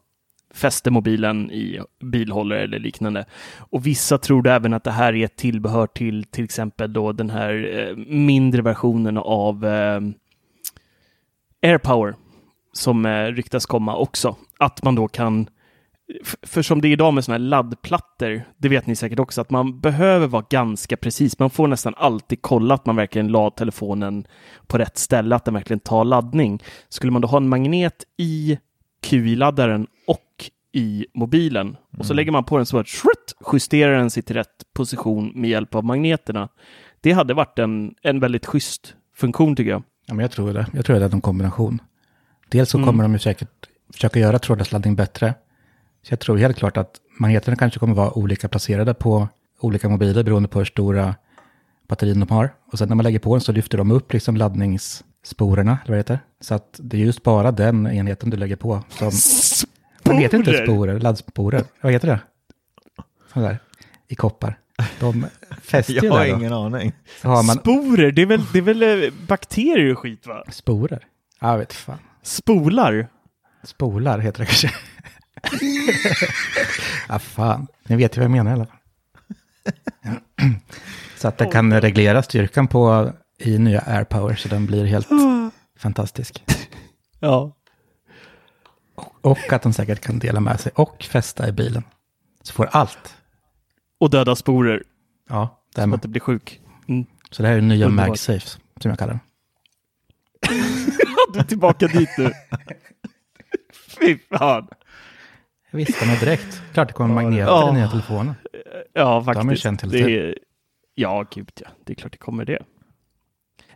Speaker 1: fäster mobilen i bilhållare eller liknande. Och vissa tror även att det här är ett tillbehör till till exempel då den här eh, mindre versionen av eh, AirPower som eh, ryktas komma också. Att man då kan För som det är idag med sådana här laddplattor, det vet ni säkert också, att man behöver vara ganska precis. Man får nästan alltid kolla att man verkligen la telefonen på rätt ställe, att den verkligen tar laddning. Skulle man då ha en magnet i QI-laddaren och i mobilen och så lägger man på den så att shrutt, justerar den sig till rätt position med hjälp av magneterna. Det hade varit en, en väldigt schysst funktion tycker jag.
Speaker 2: Ja, men jag tror det. Jag tror det är en kombination. Dels så
Speaker 1: Mm.
Speaker 2: kommer de ju säkert försöka göra trådlös laddning bättre. Så jag tror helt klart att magneterna kanske kommer vara olika placerade på olika mobiler beroende på hur stora batterin de har. Och sen när man lägger på den så lyfter de upp liksom laddningssporerna, eller vad det heter. Så att det är just bara den enheten du lägger på som... Man heter inte
Speaker 1: Sporer?
Speaker 2: sporer, laddsporer. Vad heter det? Sådär, där, i koppar. De fäster
Speaker 3: Jag har
Speaker 2: där då.
Speaker 3: ingen aning.
Speaker 2: Man
Speaker 1: Sporer, det är väl, det är väl eh, bakterier och skit va?
Speaker 2: sporer. Ja, jag vet fan.
Speaker 1: Spolar.
Speaker 2: Spolar heter det kanske. ja, fan. Ni vet ju vad jag menar i alla fall. så att det kan reglera styrkan på i nya AirPower så den blir helt fantastisk.
Speaker 1: Ja.
Speaker 2: Och att den säkert kan dela med sig och fästa i bilen. Så får allt.
Speaker 1: Och döda sporer.
Speaker 2: Ja,
Speaker 1: Så
Speaker 2: därmed.
Speaker 1: att det blir sjuk. Mm.
Speaker 2: Så det här är nya. MagSafe som jag kallar den.
Speaker 1: Du är tillbaka dit nu. Fy fan.
Speaker 2: Jag visste mig direkt. Klart det kommer magneter
Speaker 1: Ja.
Speaker 2: i den nya telefonen.
Speaker 1: Ja,
Speaker 2: har man ju
Speaker 1: faktiskt.
Speaker 2: känt hela
Speaker 1: det
Speaker 2: tiden.
Speaker 1: ja, gud ja. Det är klart det kommer det.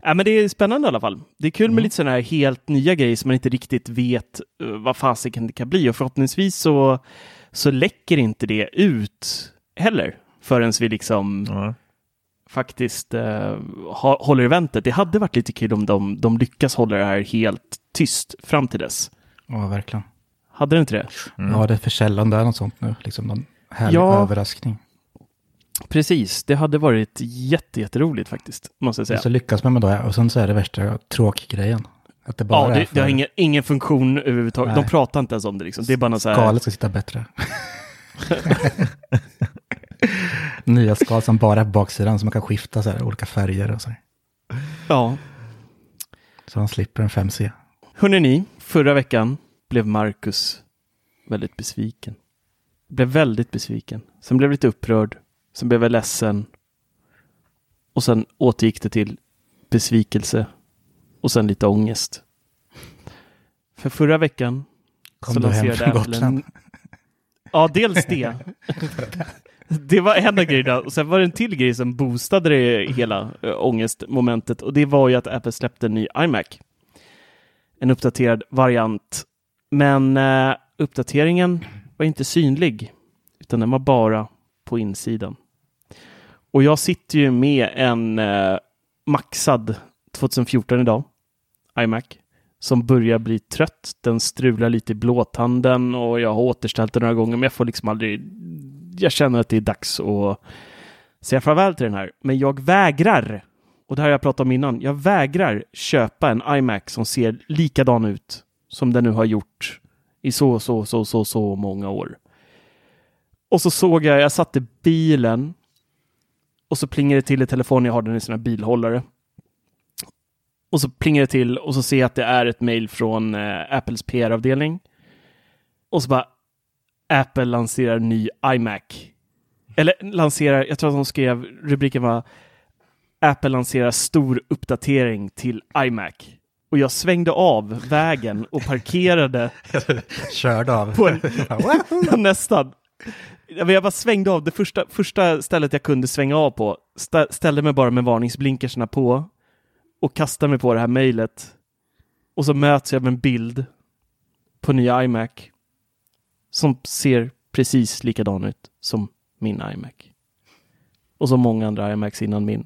Speaker 1: Ja, men det är spännande i alla fall. Det är kul
Speaker 2: Mm.
Speaker 1: med lite sådana här helt nya grejer som man inte riktigt vet uh, vad fasiken det kan bli. Och förhoppningsvis så, så läcker inte det ut heller förrän vi liksom
Speaker 3: Ja.
Speaker 1: faktiskt uh, ha, håller eventet. Det hade varit lite kul om de, de lyckas hålla det här helt tyst fram till dess.
Speaker 2: Ja, verkligen.
Speaker 1: Hade det inte det?
Speaker 3: Mm.
Speaker 2: Ja, det är för sällan det är något sånt nu. Liksom någon härlig
Speaker 1: Ja.
Speaker 2: överraskning.
Speaker 1: Precis, det hade varit jätte, jätteroligt faktiskt, måste jag säga.
Speaker 2: Så lyckas man med det och sen så är det värsta tråkgrejen. Att det bara
Speaker 1: Ja,
Speaker 2: är
Speaker 1: det,
Speaker 2: för
Speaker 1: det har ingen, ingen funktion överhuvudtaget.
Speaker 2: Nej.
Speaker 1: De pratar inte ens om det liksom. Det är bara så här...
Speaker 2: skalet ska sitta bättre. Nya skal som bara är på baksidan som man kan skifta så här, olika färger och så här.
Speaker 1: Ja.
Speaker 2: Så man slipper en 5C.
Speaker 1: Hörrni ni, förra veckan blev Marcus väldigt besviken. Blev väldigt besviken. Sen blev lite upprörd. Sen blev jag ledsen. Och sen återgick det till besvikelse. Och sen lite ångest. För förra veckan
Speaker 2: Kom
Speaker 1: så
Speaker 2: du hem från
Speaker 1: Apple
Speaker 2: Gotland?
Speaker 1: en... Ja, dels det. Det var en av grejerna. Och sen var det en till grej som boostade det hela äh, ångestmomentet. Och det var ju att Apple släppte en ny iMac. En uppdaterad variant. Men eh, uppdateringen var inte synlig. Utan den var bara på insidan. Och jag sitter ju med en eh, maxad 2014 idag. iMac som börjar bli trött. Den strular lite i blåtanden och jag har återställt den några gånger, men jag får liksom aldrig... Jag känner att det är dags att säga farväl till den här. Men jag vägrar, och det här har jag pratat om innan, jag vägrar köpa en iMac som ser likadan ut som den nu har gjort i så, så, så, så, så många år. Och så såg jag, jag satt i bilen och så plingade det till i telefonen, jag har den i sina bilhållare. Och så plingar det till och så ser jag att det är ett mejl från eh, Apples PR-avdelning. Och så bara Apple lanserar ny iMac. Eller lanserar, jag tror att de skrev, rubriken var Apple lanserar stor uppdatering till iMac. Och jag svängde av vägen och parkerade
Speaker 2: Körde av.
Speaker 1: en, nästan. Jag bara svängde av, det första, första stället jag kunde svänga av på, stä, ställde mig bara med varningsblinkersna på och kastade mig på det här mejlet. Och så möts jag med en bild på nya iMac som ser precis likadan ut som min iMac. Och som många andra iMacs innan min.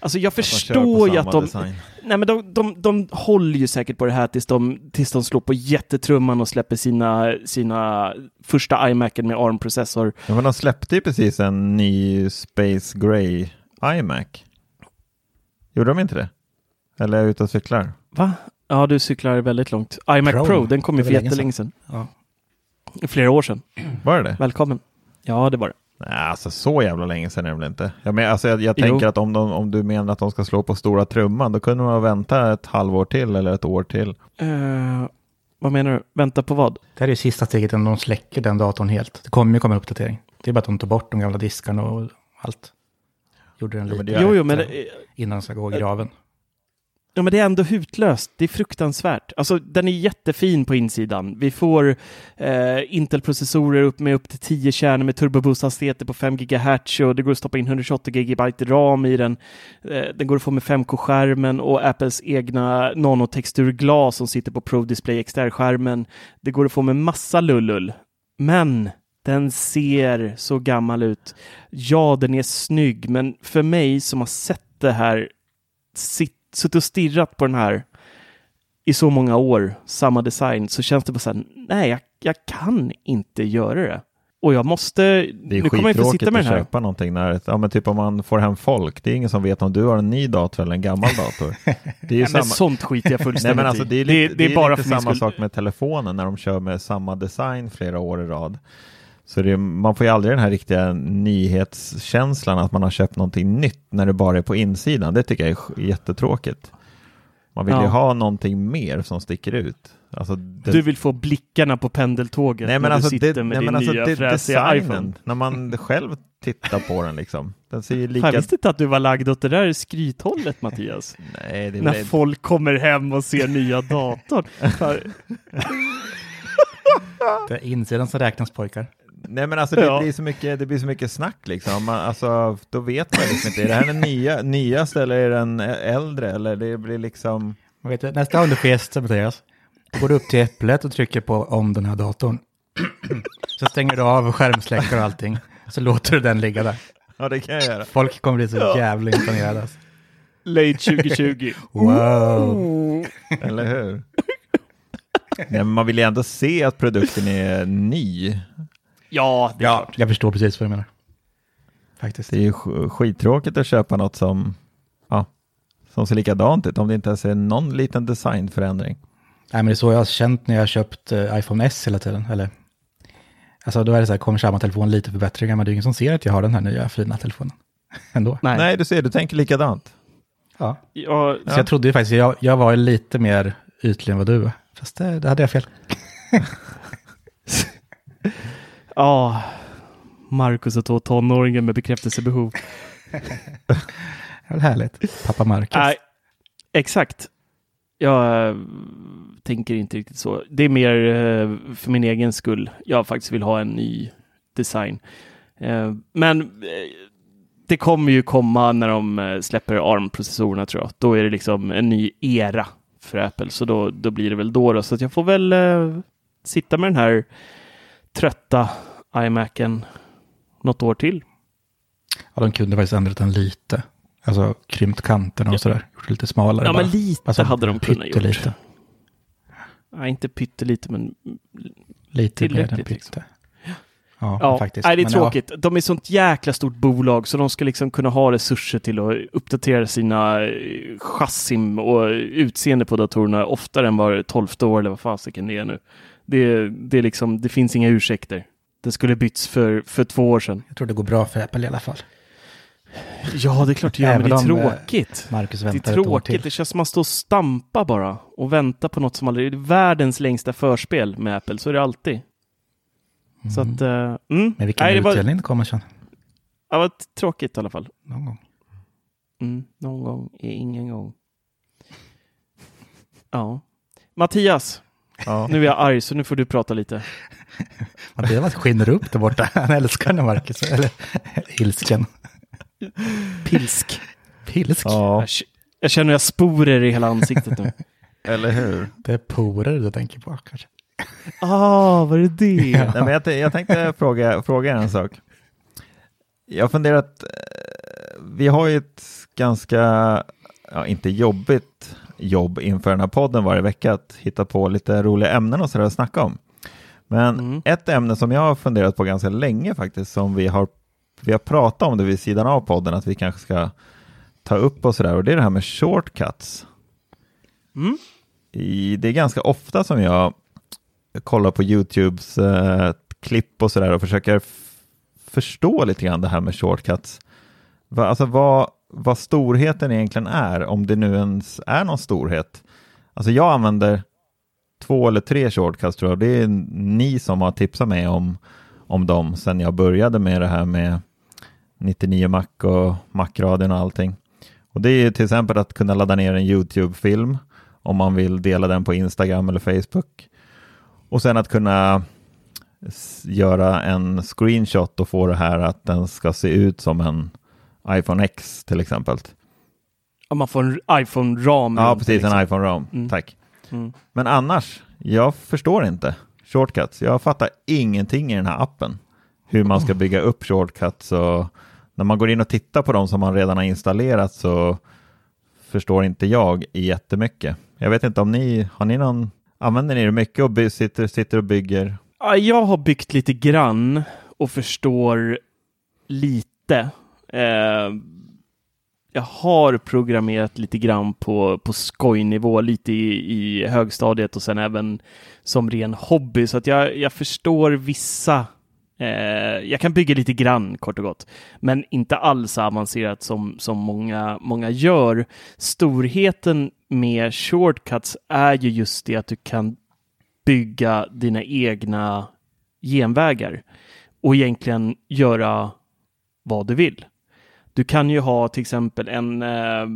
Speaker 1: Alltså jag förstår ju att de...
Speaker 3: design.
Speaker 1: Nej men de, de, de håller ju säkert på det här tills de, tills de slår på jättetrumman och släpper sina, sina första iMacen med ARM-processor.
Speaker 3: Ja, men de släppte ju precis en ny Space Gray iMac. Gjorde de inte det? Eller är jag ute och cyklar?
Speaker 1: Va? Ja, du cyklar väldigt långt. iMac Pro,
Speaker 2: Pro,
Speaker 1: den kom ju för jättelänge sedan.
Speaker 2: Ja.
Speaker 1: Flera år sedan.
Speaker 3: Var det det?
Speaker 1: Välkommen. Ja, det var det.
Speaker 3: Nej, alltså så jävla länge sedan är det väl inte. Jag, men, alltså, jag, jag tänker att om, de, om du menar att de ska slå på stora trumman, då kunde man vänta ett halvår till eller ett år till.
Speaker 1: Eh, vad menar du? Vänta på vad?
Speaker 2: Det här är ju sista steget innan de släcker den datorn helt. Det kommer ju komma en uppdatering. Det är bara att de tar bort de gamla diskarna och allt. Gjorde den lite
Speaker 3: det-
Speaker 1: Jo, jo, men det,
Speaker 2: innan den ska gå i graven.
Speaker 1: Ja, men det är ändå hutlöst. Det är fruktansvärt. Alltså, den är jättefin på insidan. Vi får eh, Intel-processorer upp med upp till 10 kärnor med turboboost-hastigheter på 5 GHz och det går att stoppa in 128 GB ram i den. Eh, den går att få med 5K-skärmen och Apples egna nanotexturglas som sitter på Pro Display XDR-skärmen. Det går att få med massa lullull. Men den ser så gammal ut. Ja, den är snygg, men för mig som har sett det här sitt, suttit och stirrat på den här i så många år, samma design, så känns det bara så här, nej, jag, jag kan inte göra det. Och jag måste,
Speaker 3: Det är
Speaker 1: nu kommer jag
Speaker 3: skittråkigt
Speaker 1: sitta med
Speaker 3: att
Speaker 1: den här.
Speaker 3: köpa någonting när, ja men typ om man får hem folk, det är ingen som vet om du har en ny dator eller en gammal dator. Det är ju
Speaker 1: Nej,
Speaker 3: samma...
Speaker 1: men sånt skiter jag
Speaker 3: Nej,
Speaker 1: fullständigt
Speaker 3: men alltså, det är, lite,
Speaker 1: det, är bara
Speaker 3: lite
Speaker 1: för min
Speaker 3: samma sak med telefonen när de kör med samma design flera år i rad. Så det, man får ju aldrig den här riktiga nyhetskänslan att man har köpt någonting nytt när det bara är på insidan. Det tycker jag är jättetråkigt. Man vill ju
Speaker 1: Ja.
Speaker 3: ha någonting mer som sticker ut. Alltså, det,
Speaker 1: Du vill få blickarna på pendeltåget
Speaker 3: nej, men
Speaker 1: när
Speaker 3: alltså,
Speaker 1: du sitter
Speaker 3: det,
Speaker 1: med
Speaker 3: nej,
Speaker 1: din
Speaker 3: alltså,
Speaker 1: nya
Speaker 3: det,
Speaker 1: fräsiga iPhone.
Speaker 3: när man själv tittar på den liksom. Den ser ju lika...
Speaker 1: Jag visste inte att du var lagd åt det där skrythållet, Mattias.
Speaker 3: Nej, det är
Speaker 1: När
Speaker 3: väl...
Speaker 1: folk kommer hem och ser nya datorn.
Speaker 2: Det är insidan som räknas pojkar.
Speaker 3: Nej men alltså det,
Speaker 1: Ja.
Speaker 3: blir så mycket, det blir så mycket snack liksom. Man, alltså, då vet man liksom inte, är det här den nya, nyaste eller är den äldre? Eller det blir liksom...
Speaker 2: Man vet, nästa gång du får Mattias, då går du upp till Äpplet och trycker på om den här datorn. Så stänger du av skärmsläckare och allting. Så låter du den ligga där.
Speaker 3: Ja det kan jag göra.
Speaker 2: Folk kommer bli så jävla imponerade. Alltså.
Speaker 1: late 2020.
Speaker 2: Wow!
Speaker 3: Eller hur? Nej, men man vill ju ändå se att produkten är ny.
Speaker 1: Ja, det är klart.
Speaker 2: Jag förstår precis vad du menar. Faktiskt.
Speaker 3: Det är ju sk- skittråkigt att köpa något som, ja, som ser likadant ut, om det inte ens är någon liten designförändring.
Speaker 2: Nej, men det är så jag har känt när jag har köpt eh, iPhone S hela tiden. Eller, alltså då är det så här, kommer samma telefon lite förbättringar, men det är ingen som ser att jag har den här nya fina telefonen. Ändå.
Speaker 1: Nej.
Speaker 3: Nej, du ser, du tänker likadant.
Speaker 2: Ja.
Speaker 1: Ja,
Speaker 2: Så jag trodde ju faktiskt, jag, jag var lite mer ytlig än vad du är. Fast det, det hade jag fel.
Speaker 1: ja. Marcus och två tonåringen med bekräftelsebehov.
Speaker 2: Var härligt. Pappa Marcus.
Speaker 1: Nej, exakt. Jag eh, tänker inte riktigt så. Det är mer eh, för min egen skull. Jag faktiskt vill ha en ny design. Eh, men det kommer ju komma när de släpper ARM-processorerna tror jag. Då är det liksom en ny era för Apple, så då, då blir det väl då. då. Så jag får väl sitta med den här trötta iMacen något år till.
Speaker 2: Ja, de kunde faktiskt ändrat den lite. Alltså krympt kanterna och sådär. Gjort det lite smalare.
Speaker 1: Ja,
Speaker 2: bara.
Speaker 1: men lite
Speaker 2: Alltså,
Speaker 1: hade de kunnat gjort.
Speaker 2: pyttelite.
Speaker 1: Nej, inte pyttelite, men
Speaker 2: Lite mer än
Speaker 1: Tillräckligt, liksom.
Speaker 2: Ja,
Speaker 1: Ja,
Speaker 2: faktiskt.
Speaker 1: nej, det är
Speaker 2: Men
Speaker 1: tråkigt. De är sånt jäkla stort bolag så de ska liksom kunna ha resurser till att uppdatera sina eh, chassim och utseende på datorerna oftare än var tolfte år eller vad fasiken det är nu. Det, det, är liksom, det finns inga ursäkter. Det skulle bytts för, för två år sedan.
Speaker 2: Jag tror det går bra för Apple i alla fall.
Speaker 1: Ja, det är klart det gör, men det är
Speaker 2: eh,
Speaker 1: tråkigt.
Speaker 2: Marcus
Speaker 1: Det är
Speaker 2: väntar ett år
Speaker 1: tråkigt. Det känns som att man står och stampar bara och väntar på något som aldrig... Det är världens längsta förspel med Apple, så är det alltid. Så att... eh, mm.
Speaker 2: Men vilken
Speaker 1: Nej, det var,
Speaker 2: utdelning det kommer sen.
Speaker 1: det var tråkigt i alla fall.
Speaker 2: Någon gång.
Speaker 1: Mm, någon gång är ingen gång. Ja. Mattias,
Speaker 3: Ja.
Speaker 1: nu är jag arg så nu får du prata lite.
Speaker 2: Mattias skiner upp där borta. Han älskar när Marcus, eller ilsken.
Speaker 1: Pilsk.
Speaker 2: Pilsk.
Speaker 3: ja,
Speaker 1: Jag, känner jag sporer i hela ansiktet nu.
Speaker 3: eller hur?
Speaker 2: Det är porer du tänker på kanske.
Speaker 1: Ah, var det det?
Speaker 3: Nej, men jag, jag tänkte fråga, fråga er en sak. Jag har funderat vi har ju ett ganska, ja, inte jobbigt jobb inför den här podden varje vecka att hitta på lite roliga ämnen och sådär att snacka om. Men
Speaker 1: Mm.
Speaker 3: ett ämne som jag har funderat på ganska länge faktiskt, som vi har, vi har pratat om det vid sidan av podden, att vi kanske ska ta upp och sådär, och det är det här med shortcuts.
Speaker 1: Mm.
Speaker 3: I, det är ganska ofta som jag kollar på YouTubes eh, klipp och sådär och försöker förstå lite grann det här med shortcuts. Va, alltså vad, vad storheten egentligen är, om det nu ens är någon storhet. Alltså jag använder två eller tre shortcuts tror jag. Det är ni som har tipsat mig om, om dem sedan jag började med det här med 99 Mac och Mac-radion och allting. Och det är ju till exempel att kunna ladda ner en YouTube-film om man vill dela den på Instagram eller Facebook. Och sen att kunna göra en screenshot och få det här att den ska se ut som en iPhone X till exempel.
Speaker 1: Ja, man får en iPhone-ram.
Speaker 3: Ja, precis,
Speaker 1: liksom.
Speaker 3: en iPhone-ram.
Speaker 1: Mm.
Speaker 3: Tack.
Speaker 1: Mm.
Speaker 3: Men annars, jag förstår inte shortcuts. Jag fattar ingenting i den här appen. Hur man ska bygga upp shortcuts och när man går in och tittar på dem som man redan har installerat så förstår inte jag jättemycket. Jag vet inte om ni, har ni någon, använder ni det mycket och by, sitter, sitter och bygger?
Speaker 1: Ja, jag har byggt lite grann och förstår lite. Eh, jag har programmerat lite grann på, på skojnivå, lite i, i högstadiet och sen även som ren hobby. Så att jag, jag förstår vissa. Eh, jag kan bygga lite grann kort och gott, men inte alls avancerat som, som många, många gör. Storheten med shortcuts är ju just det att du kan bygga dina egna genvägar och egentligen göra vad du vill. Du kan ju ha till exempel en eh,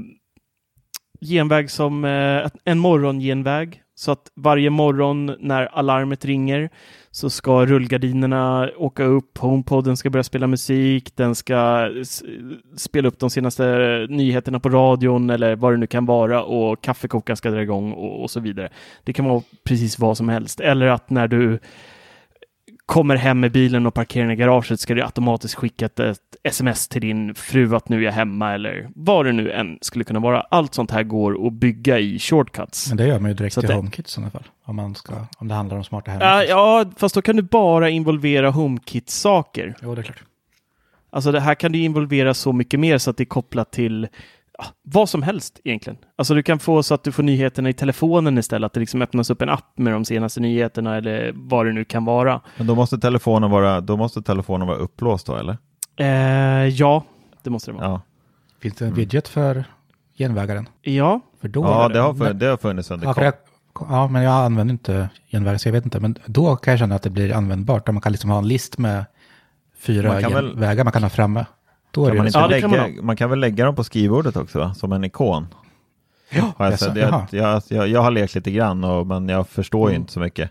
Speaker 1: genväg som eh, en morgongenväg så att varje morgon när alarmet ringer så ska rullgardinerna åka upp, HomePoden ska börja spela musik, den ska spela upp de senaste eh, nyheterna på radion eller vad det nu kan vara och kaffekokaren ska dra igång och, och så vidare. Det kan vara precis vad som helst. Eller att när du kommer hem med bilen och parkerar den i garaget ska du automatiskt skicka ett, ett sms till din fru att nu är jag hemma eller vad det nu än skulle kunna vara. Allt sånt här går att bygga i shortcuts.
Speaker 2: Men det gör man ju direkt
Speaker 1: Så att det-
Speaker 2: HomeKit i sådana fall. Om, man ska, om det handlar om smarta hem.
Speaker 1: Ja, ja, fast då kan du bara involvera HomeKit-saker.
Speaker 2: Jo, det är klart.
Speaker 1: Alltså det här kan du involvera så mycket mer så att det är kopplat till ja, vad som helst egentligen. Alltså du kan få så att du får nyheterna i telefonen istället, att det liksom öppnas upp en app med de senaste nyheterna eller vad det nu kan vara.
Speaker 3: Men då måste telefonen vara, då måste telefonen vara upplåst då eller?
Speaker 1: Eh, ja, det måste det vara.
Speaker 3: Ja,
Speaker 2: Finns det en widget för genvägaren?
Speaker 1: Ja,
Speaker 2: För då
Speaker 3: ja det, har,
Speaker 2: men-
Speaker 3: det har funnits under
Speaker 2: Ja, för
Speaker 3: kort.
Speaker 2: jag, ja, men jag använder inte genvägar så jag vet inte. Men då kan jag känna att det blir användbart. Om man kan liksom ha en list med fyra
Speaker 3: Man kan väl-
Speaker 2: genvägar man kan ha framme. Då
Speaker 3: Kan man,
Speaker 2: ju
Speaker 3: inte
Speaker 1: Ja, det kan
Speaker 3: lägga,
Speaker 1: man
Speaker 3: man, kan väl lägga dem på skrivbordet också va? Som en ikon?
Speaker 2: Ja,
Speaker 3: Har jag,
Speaker 2: jaha.
Speaker 3: jag, jag, jag, jag har lekt lite grann och, men jag förstår ju
Speaker 2: Mm.
Speaker 3: inte så mycket.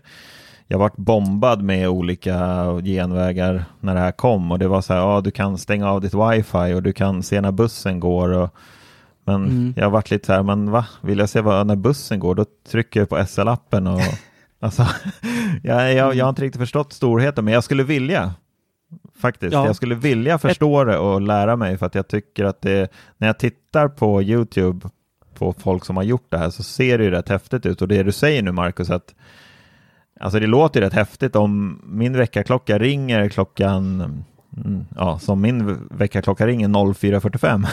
Speaker 3: Jag varit bombad med olika genvägar när det här kom och det var så här, ja du kan stänga av ditt wifi och du kan se när bussen går. Och, men
Speaker 1: Mm.
Speaker 3: jag har varit lite så här, men va, vill jag se vad, när bussen går då trycker jag på SL-appen och alltså, jag, jag, jag har inte riktigt förstått storheten men jag skulle vilja faktiskt.
Speaker 1: Ja.
Speaker 3: Jag skulle vilja förstå det och lära mig för att jag tycker att det, när jag tittar på YouTube på folk som har gjort det här så ser det ju rätt häftigt ut och det du säger nu Marcus att alltså det låter ju rätt häftigt om min väckarklocka ringer klockan mm, ja, som min väckarklocka ringer 04.45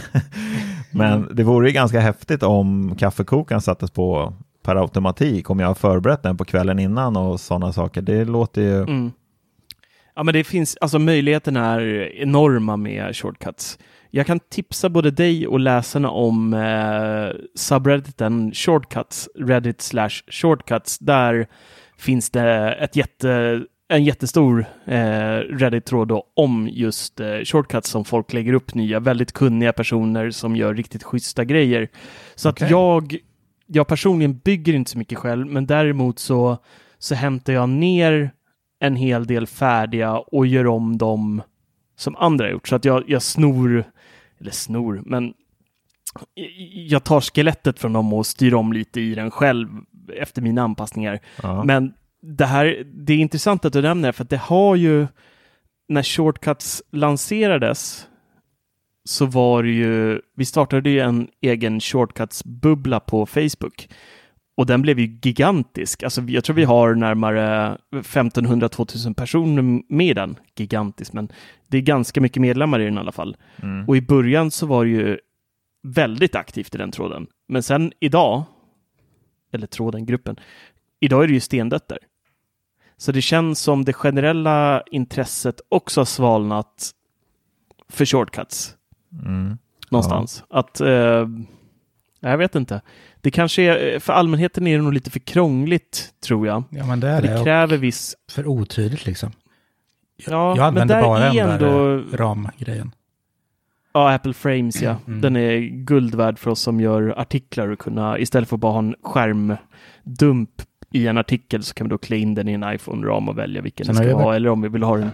Speaker 3: men det vore ju ganska häftigt om kaffekokaren sattes på per automatik om jag har förberett den på kvällen innan och sådana saker. Det låter ju
Speaker 1: Mm. Ja, men det finns, alltså möjligheterna är enorma med shortcuts. Jag kan tipsa både dig och läsarna om eh, subredditen shortcuts, reddit slash shortcuts. Där finns det ett jätte, en jättestor eh, Reddit-tråd om just eh, shortcuts som folk lägger upp nya, väldigt kunniga personer som gör riktigt schyssta grejer. Så
Speaker 2: Okej.
Speaker 1: att jag, jag personligen bygger inte så mycket själv, men däremot så, så hämtar jag ner en hel del färdiga och gör om dem som andra har gjort. Så att jag, jag snor, eller snor, men jag tar skelettet från dem och styr om lite i den själv efter mina anpassningar.
Speaker 3: ja.
Speaker 1: Men det här, det är intressant att du nämner det, för att det har ju, när shortcuts lanserades, så var det ju, vi startade ju en egen shortcuts-bubbla på Facebook. Och den blev ju gigantisk. Alltså, jag tror vi har närmare 1500-2000 personer med i den. Gigantisk, men det är ganska mycket medlemmar i den i alla fall.
Speaker 3: Mm.
Speaker 1: Och i början så var det ju väldigt aktivt i den tråden. Men sen idag, eller tråden, gruppen, idag är det ju stendött där. Så det känns som det generella intresset också har svalnat för shortcuts
Speaker 3: Mm.
Speaker 1: någonstans. Att, eh, jag vet inte. Det kanske är, för allmänheten är det nog lite för krångligt, tror jag.
Speaker 2: Ja, men det är det.
Speaker 1: det kräver viss...
Speaker 2: För otydligt liksom.
Speaker 1: Ja,
Speaker 2: jag
Speaker 1: men
Speaker 2: använder
Speaker 1: där
Speaker 2: bara
Speaker 1: är
Speaker 2: den
Speaker 1: ändå...
Speaker 2: där ramgrejen.
Speaker 1: Ja, Apple Frames, ja.
Speaker 2: Mm.
Speaker 1: Den är guld värd för oss som gör artiklar och kunna, istället för att bara ha en skärmdump i en artikel så kan vi då klä in den i en iPhone-ram och välja vilken
Speaker 2: Sen
Speaker 1: den ska
Speaker 2: jag
Speaker 1: vara, eller om vi vill ha den.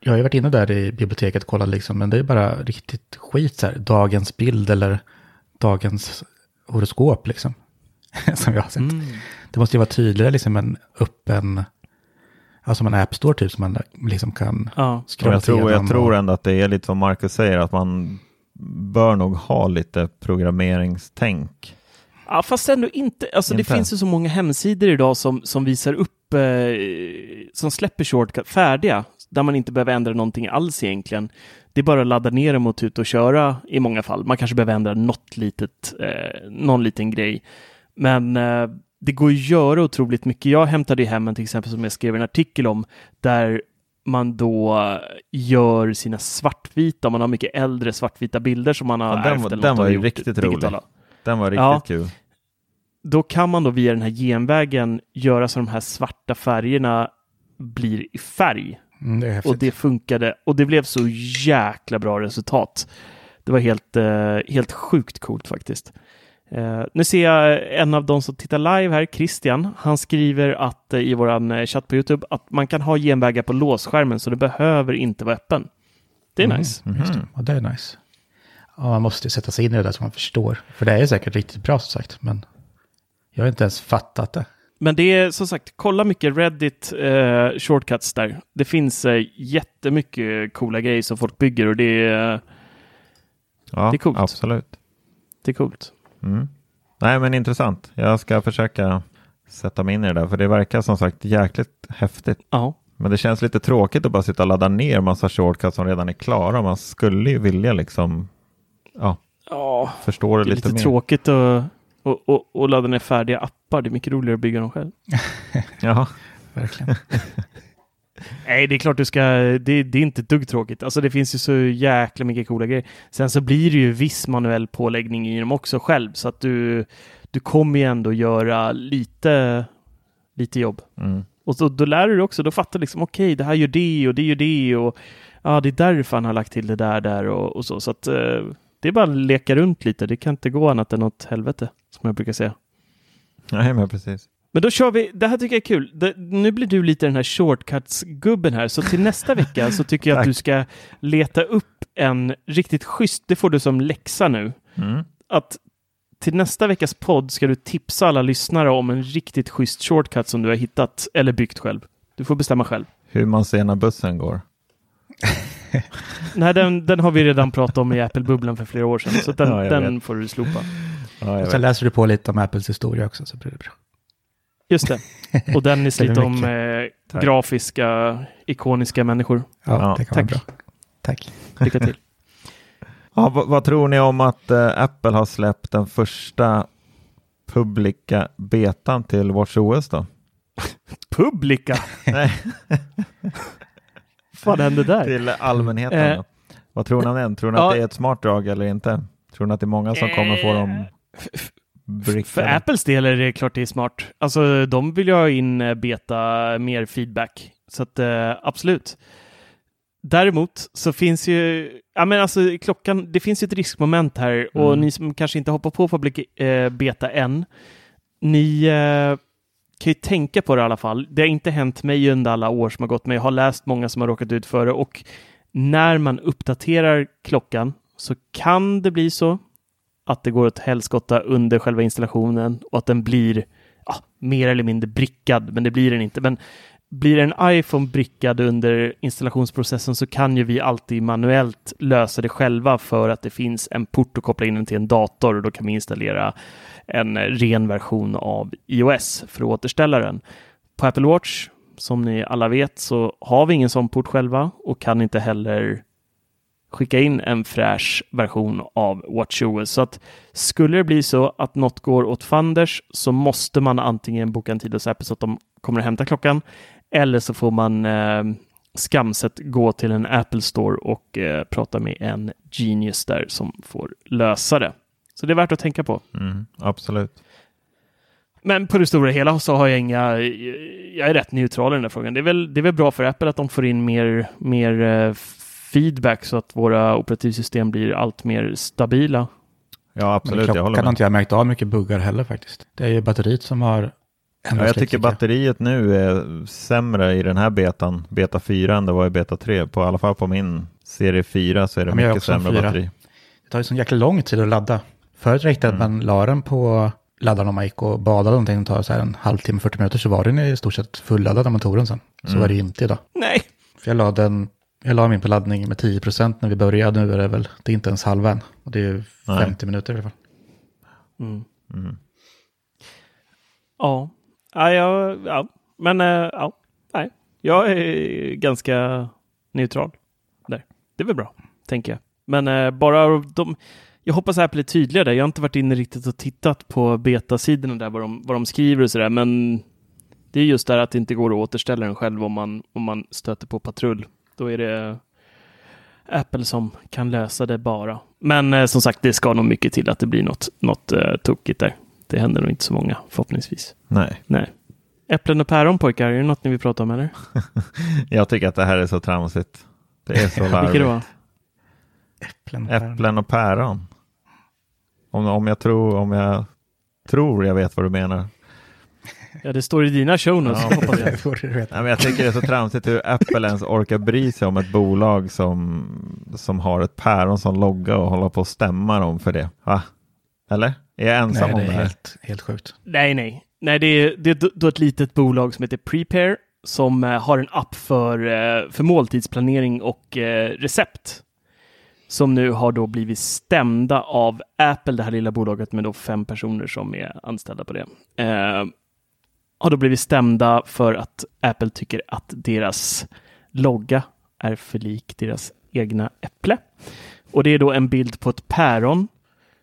Speaker 2: Jag har ju varit inne där i biblioteket och kollat liksom, men det är bara riktigt skit så här. Dagens bild eller dagens horoskop liksom. som jag har sett.
Speaker 1: Mm.
Speaker 2: Det måste ju vara tydligare liksom en öppen, alltså en app store typ som man liksom kan
Speaker 1: Ja.
Speaker 2: Scrolla
Speaker 3: jag, tror, jag tror ändå att det är lite som Marcus säger, att man bör nog ha lite programmeringstänk.
Speaker 1: Ja, fast ändå inte. Alltså det
Speaker 3: Inte?
Speaker 1: finns ju så många hemsidor idag som, som visar upp, eh, som släpper shortcut färdiga, där man inte behöver ändra någonting alls egentligen. Det är bara att ladda ner dem och ut och köra i många fall. Man kanske behöver ändra något litet, eh, någon liten grej. Men eh, det går att göra otroligt mycket. Jag hämtade ju hem en till exempel som jag skrev en artikel om, där man då gör sina svartvita, man har mycket äldre svartvita bilder som man har
Speaker 3: Ja, den
Speaker 1: ärvt
Speaker 3: den
Speaker 1: något
Speaker 3: var ju riktigt
Speaker 1: digitala.
Speaker 3: rolig. Den var riktigt
Speaker 1: Ja.
Speaker 3: kul.
Speaker 1: Då kan man då via den här genvägen göra så de här svarta färgerna blir i färg.
Speaker 2: Mm, det.
Speaker 1: Och det funkade och det blev så jäkla bra resultat. Det var helt, eh, helt sjukt coolt faktiskt. Eh, nu ser jag en av de som tittar live här, Christian. Han skriver att eh, i våran eh, chatt på Youtube att man kan ha genvägar på låsskärmen så det behöver inte vara öppen. Det är
Speaker 2: Mm.
Speaker 1: nice.
Speaker 2: Just det. Ja, det är nice. Ja, man måste ju sätta sig in i det där så man förstår. För det är säkert riktigt bra som sagt, men jag har inte ens fattat det.
Speaker 1: Men det är som sagt, kolla mycket Reddit eh, shortcuts där. Det finns eh, jättemycket coola grejer som folk bygger och det är,
Speaker 3: Ja,
Speaker 1: Det är coolt.
Speaker 3: absolut.
Speaker 1: det är coolt.
Speaker 3: Mm. Nej, men intressant. Jag ska försöka sätta mig in i det där, för det verkar som sagt jäkligt häftigt.
Speaker 1: Ja,
Speaker 3: Men det känns lite tråkigt att bara sitta och ladda ner massa shortcuts som redan är klara. Man skulle ju vilja liksom, ja,
Speaker 1: ja
Speaker 3: förstå det,
Speaker 1: det
Speaker 3: lite,
Speaker 1: lite
Speaker 3: mer.
Speaker 1: tråkigt att och, och, och ladda ner färdiga appar. Det är mycket roligare att bygga dem själv.
Speaker 3: Ja,
Speaker 2: Verkligen.
Speaker 1: Nej, det är klart du ska, det, det är inte ett dugg tråkigt. Alltså det finns ju så jäkla mycket coola grejer. Sen så blir det ju viss manuell påläggning i dem också själv, så att du, du kommer ju ändå göra lite, lite jobb.
Speaker 3: mm.
Speaker 1: Och så, då lär du dig också, då fattar du liksom okej, det här gör det och det gör det och ja, det är därför han har lagt till det där, där och, och så. Så att eh, det är bara att leka runt lite. Det kan inte gå annat än åt helvete, som jag brukar säga.
Speaker 3: Nej, men precis.
Speaker 1: Men då kör vi, det här tycker jag är kul. Det, nu blir du lite den här shortcuts-gubben här, så till nästa vecka så tycker jag att du ska leta upp en riktigt schysst, det får du som läxa nu,
Speaker 3: Mm.
Speaker 1: att till nästa veckas podd ska du tipsa alla lyssnare om en riktigt schysst shortcut som du har hittat eller byggt själv. Du får bestämma själv.
Speaker 3: Hur man ser när bussen går.
Speaker 1: Nej, den, den har vi redan pratat om i Apple-bubblan för flera år sedan, så den,
Speaker 3: Ja,
Speaker 1: den får du slopa.
Speaker 3: Ja,
Speaker 2: Och sen
Speaker 3: vet.
Speaker 2: läser du på lite om Apples historia också, så blir det bra.
Speaker 1: Just det. Och Dennis lite om eh, grafiska, ikoniska människor.
Speaker 2: Ja,
Speaker 3: Ja,
Speaker 2: det kan vara
Speaker 1: tack.
Speaker 2: bra. Tack.
Speaker 1: Lycka till.
Speaker 3: Ja, vad, vad tror ni om att eh, Apple har släppt den första publika betan till WatchOS då?
Speaker 1: Publika!
Speaker 3: Nej,
Speaker 1: Vad hände där?
Speaker 3: till allmänheten.
Speaker 1: Eh.
Speaker 3: Vad tror ni om den? Tror ni
Speaker 1: ja.
Speaker 3: att det är ett smart drag eller inte? Tror ni att det är många som kommer få dem
Speaker 1: För
Speaker 3: brickade?
Speaker 1: Apples del är det klart det är smart. Alltså de vill ju ha in eh, beta, mer feedback. Så att eh, absolut. Däremot så finns ju, ja men alltså klockan, det finns ju ett riskmoment här och
Speaker 3: Mm.
Speaker 1: ni som kanske inte hoppar på public eh, beta än, ni eh, kan ju tänka på det i alla fall. Det har inte hänt mig under alla år som har gått, men jag har läst många som har råkat ut för det och när man uppdaterar klockan så kan det bli så att det går åt helskotta under själva installationen och att den blir ja, mer eller mindre brickad, men det blir den inte. Men blir en iPhone brickad under installationsprocessen så kan ju vi alltid manuellt lösa det själva för att det finns en port att koppla in den till en dator och då kan vi installera en ren version av iOS för att återställa den. På Apple Watch, som ni alla vet, så har vi ingen sån port själva och kan inte heller skicka in en fräsch version av WatchOS. Så att skulle det bli så att något går åt fanders så måste man antingen boka en tid hos Apple så att de kommer att hämta klockan eller så får man eh, skamset gå till en Apple Store och eh, prata med en genius där som får lösa det. Så det är värt att tänka på.
Speaker 3: Mm, absolut.
Speaker 1: Men på det stora hela så har jag inga, jag är rätt neutral i den här frågan. Det är väl, det är väl bra för Apple att de får in mer, mer eh, feedback så att våra operativsystem blir allt mer stabila.
Speaker 3: Ja, absolut. Jag håller med.
Speaker 2: inte jag märkt av mycket buggar heller faktiskt. Det är ju batteriet som har
Speaker 3: Ja, jag
Speaker 2: lite,
Speaker 3: tycker batteriet nu är sämre i den här betan, beta 4, än det var i beta 3. På, I alla fall på min serie 4 så är det
Speaker 2: Ja,
Speaker 3: mycket sämre
Speaker 2: 4.
Speaker 3: batteri.
Speaker 2: Det tar ju sån jäkla lång tid att ladda. Förut räckte det att man la den på laddaren om man gick och badade någonting och tar så här en halvtimme, 40 minuter så var den i stort sett fulladdad när man tog den sen. Så var det ju inte idag.
Speaker 1: Nej,
Speaker 2: För jag la den, jag la min på laddning med 10% när vi började, nu är det väl, det är inte ens halva än. Och det är ju
Speaker 3: Nej.
Speaker 2: 50 minuter i alla fall.
Speaker 1: Mm.
Speaker 3: Mm.
Speaker 1: Ja, ja, ja, ja. men eh, ja, nej, jag är ganska neutral där. Det är väl bra, tänker jag. Men eh, bara de, jag hoppas Apple är tydliga där. Jag har inte varit inne riktigt och tittat på betasidorna där, vad de, vad de skriver och sådär, men det är just där att det inte går att återställa den själv om man, om man stöter på patrull. Då är det Apple som kan lösa det bara. Men eh, som sagt, det ska nog mycket till att det blir något, något eh, tokigt där. Det händer nog inte så många, förhoppningsvis.
Speaker 3: Nej,
Speaker 1: Nej. Äpplen och päron pojkar, är det något ni vill prata om eller?
Speaker 3: jag tycker att det här är så tramsigt. Det är så
Speaker 1: Vilket
Speaker 3: larvigt.
Speaker 1: då?
Speaker 2: Äpplen. och päron.
Speaker 3: Äpplen och päron. Om, om, jag tror, om jag tror jag vet vad du menar.
Speaker 1: Ja, det står i dina show notes,
Speaker 3: Ja.
Speaker 1: hoppas jag.
Speaker 3: Nej, men jag tycker det är så tramsigt hur Apple ens orkar bry sig om ett bolag som, som har ett päron som logga och hålla på och stämma dem för det. Va? Eller? Är jag ensam
Speaker 2: Nej,
Speaker 3: om
Speaker 2: det
Speaker 3: det
Speaker 2: är
Speaker 3: här?
Speaker 2: helt, helt sjukt.
Speaker 1: Nej, nej. Nej, det är, det är då- ett litet bolag som heter Prepare som eh, har en app för, eh, för måltidsplanering och eh, recept. Som nu har då blivit stämda av Apple, det här lilla bolaget med då fem personer som är anställda på det. Eh, har då blivit stämda för att Apple tycker att deras logga är för lik deras egna äpple. Och det är då en bild på ett päron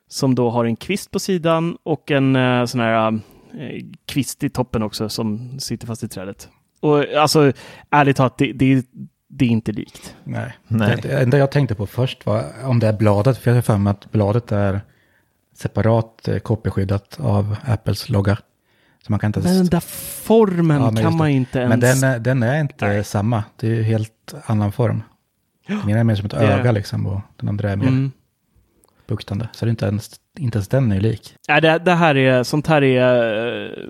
Speaker 1: som då har en kvist på sidan och en eh, sån här eh, kvist i toppen också som sitter fast i trädet. Och alltså, ärligt talat, det, det, det är inte likt.
Speaker 2: Nej.
Speaker 3: Nej.
Speaker 2: Det, det enda jag tänkte på först var om det är bladet, för jag har för mig att bladet är separat eh, av Apples logga. Så man kan inte...
Speaker 1: Men den där formen
Speaker 2: Ja, men
Speaker 1: kan man inte ens...
Speaker 2: Men den, är- den är inte
Speaker 1: Nej.
Speaker 2: samma. Det är ju helt annan form. Den ena är mer som ett
Speaker 1: Det är-
Speaker 2: öga liksom och den andra är mer
Speaker 1: Mm.
Speaker 2: buktande. Så det är inte ens, inte ens den är lik.
Speaker 1: Nej, det, det här är, sånt här är uh,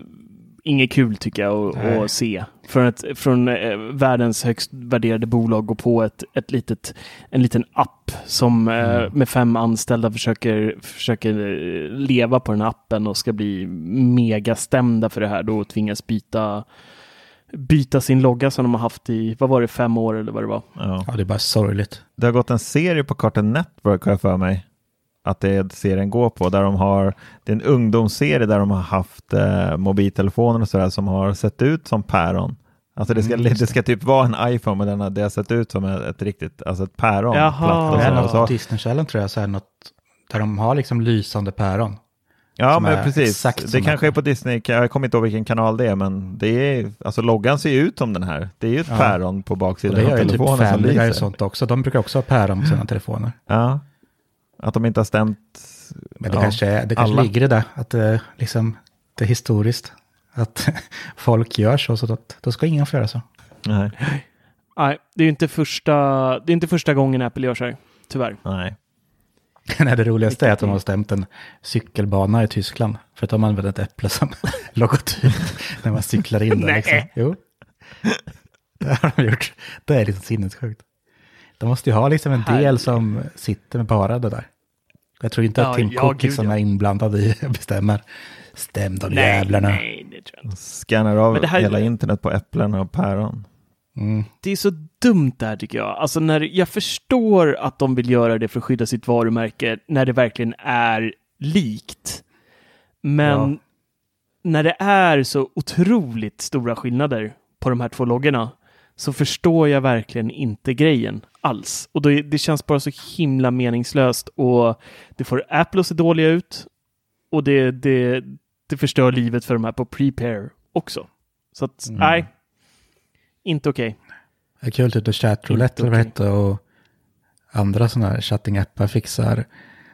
Speaker 1: inget kul tycker jag att, att se. Från, ett, från eh, världens högst värderade bolag gå på ett, ett litet, en liten app som eh,
Speaker 2: Mm.
Speaker 1: med fem anställda försöker, försöker eh, leva på den appen och ska bli megastämda för det här då och tvingas byta byta sin logga som de har haft i, vad var det, fem år eller vad det var.
Speaker 3: Ja.
Speaker 2: Ja, det är bara sorgligt.
Speaker 3: Det har gått en serie på Cartoon Network har jag för mig. Att det är serien går på. Där de har, det är en ungdomsserie där de har haft eh, mobiltelefoner och sådär som har sett ut som päron. Alltså det ska,
Speaker 2: Mm,
Speaker 3: det ska typ vara en iPhone men den har, det har sett ut som ett, ett riktigt, alltså ett päron.
Speaker 1: Jaha.
Speaker 2: Det är
Speaker 3: så-
Speaker 2: något Disney Channel tror jag, så här något, där de har liksom lysande päron.
Speaker 3: Ja, men
Speaker 2: är
Speaker 3: precis. Det kanske är på Disney, jag kommer inte ihåg vilken kanal det är, men det är, alltså loggan ser ju ut som den här. Det är ju ett
Speaker 2: Ja.
Speaker 3: päron på baksidan
Speaker 2: det
Speaker 3: av
Speaker 2: gör ju typ
Speaker 3: telefonen som
Speaker 2: och sånt också. De brukar också ha päron på sina telefoner.
Speaker 3: Ja, att de inte har stämt.
Speaker 2: Men det
Speaker 3: ja,
Speaker 2: kanske, det kanske
Speaker 3: alla.
Speaker 2: ligger i det, att det, liksom, det är historiskt. Att folk gör så, så att, då ska ingen få göra så.
Speaker 3: Nej,
Speaker 1: Nej, det är ju inte första, det är inte första gången Apple gör så här, tyvärr.
Speaker 3: nej.
Speaker 2: Nej, det roligaste är att de har stämt en cykelbana i Tyskland. För att de använder ett äpple som logotyp när man cyklar in där.
Speaker 1: Nej.
Speaker 2: Liksom. Jo, det har de gjort. Det är lite sinnessjukt. De måste ju ha liksom en
Speaker 1: Herregud.
Speaker 2: del som sitter med bara det där. Jag tror inte att
Speaker 1: Ja,
Speaker 2: Tim
Speaker 1: ja,
Speaker 2: Cook
Speaker 1: gud,
Speaker 2: liksom
Speaker 1: ja.
Speaker 2: är inblandad i att bestämma. Stäm de jävlarna.
Speaker 1: nej, det tror jag inte.
Speaker 3: Scannar av
Speaker 1: det här-
Speaker 3: hela internet på äpplen och päron.
Speaker 2: Mm.
Speaker 1: Det är så dumt där tycker jag. Alltså när jag förstår att de vill göra det för att skydda sitt varumärke när det verkligen är likt. Men
Speaker 2: Ja.
Speaker 1: när det är så otroligt stora skillnader på de här två loggorna så förstår jag verkligen inte grejen alls. Och då, är- det känns bara så himla meningslöst och det får Apple att se dåliga ut och det, det, det förstör livet för de här på Prepare också. Så att,
Speaker 2: Mm.
Speaker 1: nej, inte okej.
Speaker 2: Det är kul typ att chattroulette eller vad det heter och andra sådana här chatting-appar fixar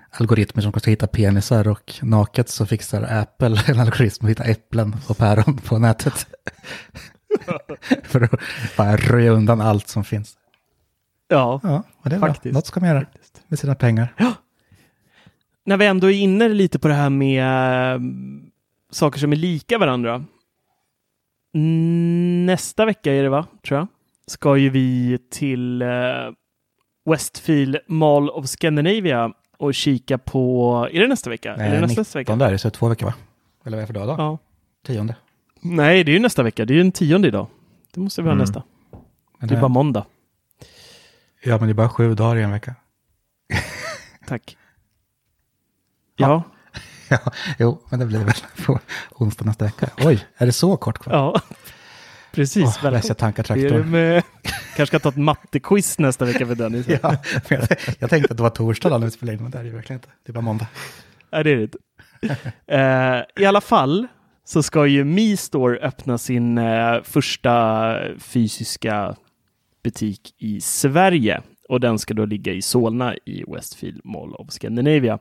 Speaker 2: algoritmer som ska hitta penisar och naket så fixar Apple en algoritm som hittar äpplen och päron på nätet. För att bara röja undan allt som finns.
Speaker 1: Ja,
Speaker 2: Ja, och det är bra.
Speaker 1: Faktiskt.
Speaker 2: Något ska man göra med sina pengar.
Speaker 1: när vi ändå är inne lite på det här med äh, saker som är lika varandra. Nästa vecka är det va, tror jag, ska ju vi till äh, Westfield Mall of Scandinavia och kika på, är det nästa vecka? Eller nästa, nästa vecka?
Speaker 2: 19 där, så två veckor va? Eller vad är det för dag då?
Speaker 1: Ja.
Speaker 2: Tionde.
Speaker 1: Nej, det är ju nästa vecka. Det är ju den tionde idag. Det måste vara
Speaker 3: Mm.
Speaker 1: nästa.
Speaker 2: Men
Speaker 1: Det är bara måndag.
Speaker 2: Ja, men det är bara sju dagar i en vecka.
Speaker 1: Tack. Ja,
Speaker 2: Ja, jo, men det blir väl på onsdag nästa vecka. Oj, är det så kort kvar?
Speaker 1: ja. Precis.
Speaker 2: Läser jag tankar traktorn.
Speaker 1: Kanske ska ta ett mattequiz nästa vecka för Dennis.
Speaker 2: Ja, jag, jag tänkte att det var torsdag när vi spelade in, men det är det verkligen inte. Det är bara måndag.
Speaker 1: Nej, det är det inte. Eh, I alla fall så ska ju Mi Store öppna sin eh, första fysiska butik i Sverige och den ska då ligga i Solna i Westfield Mall of Scandinavia.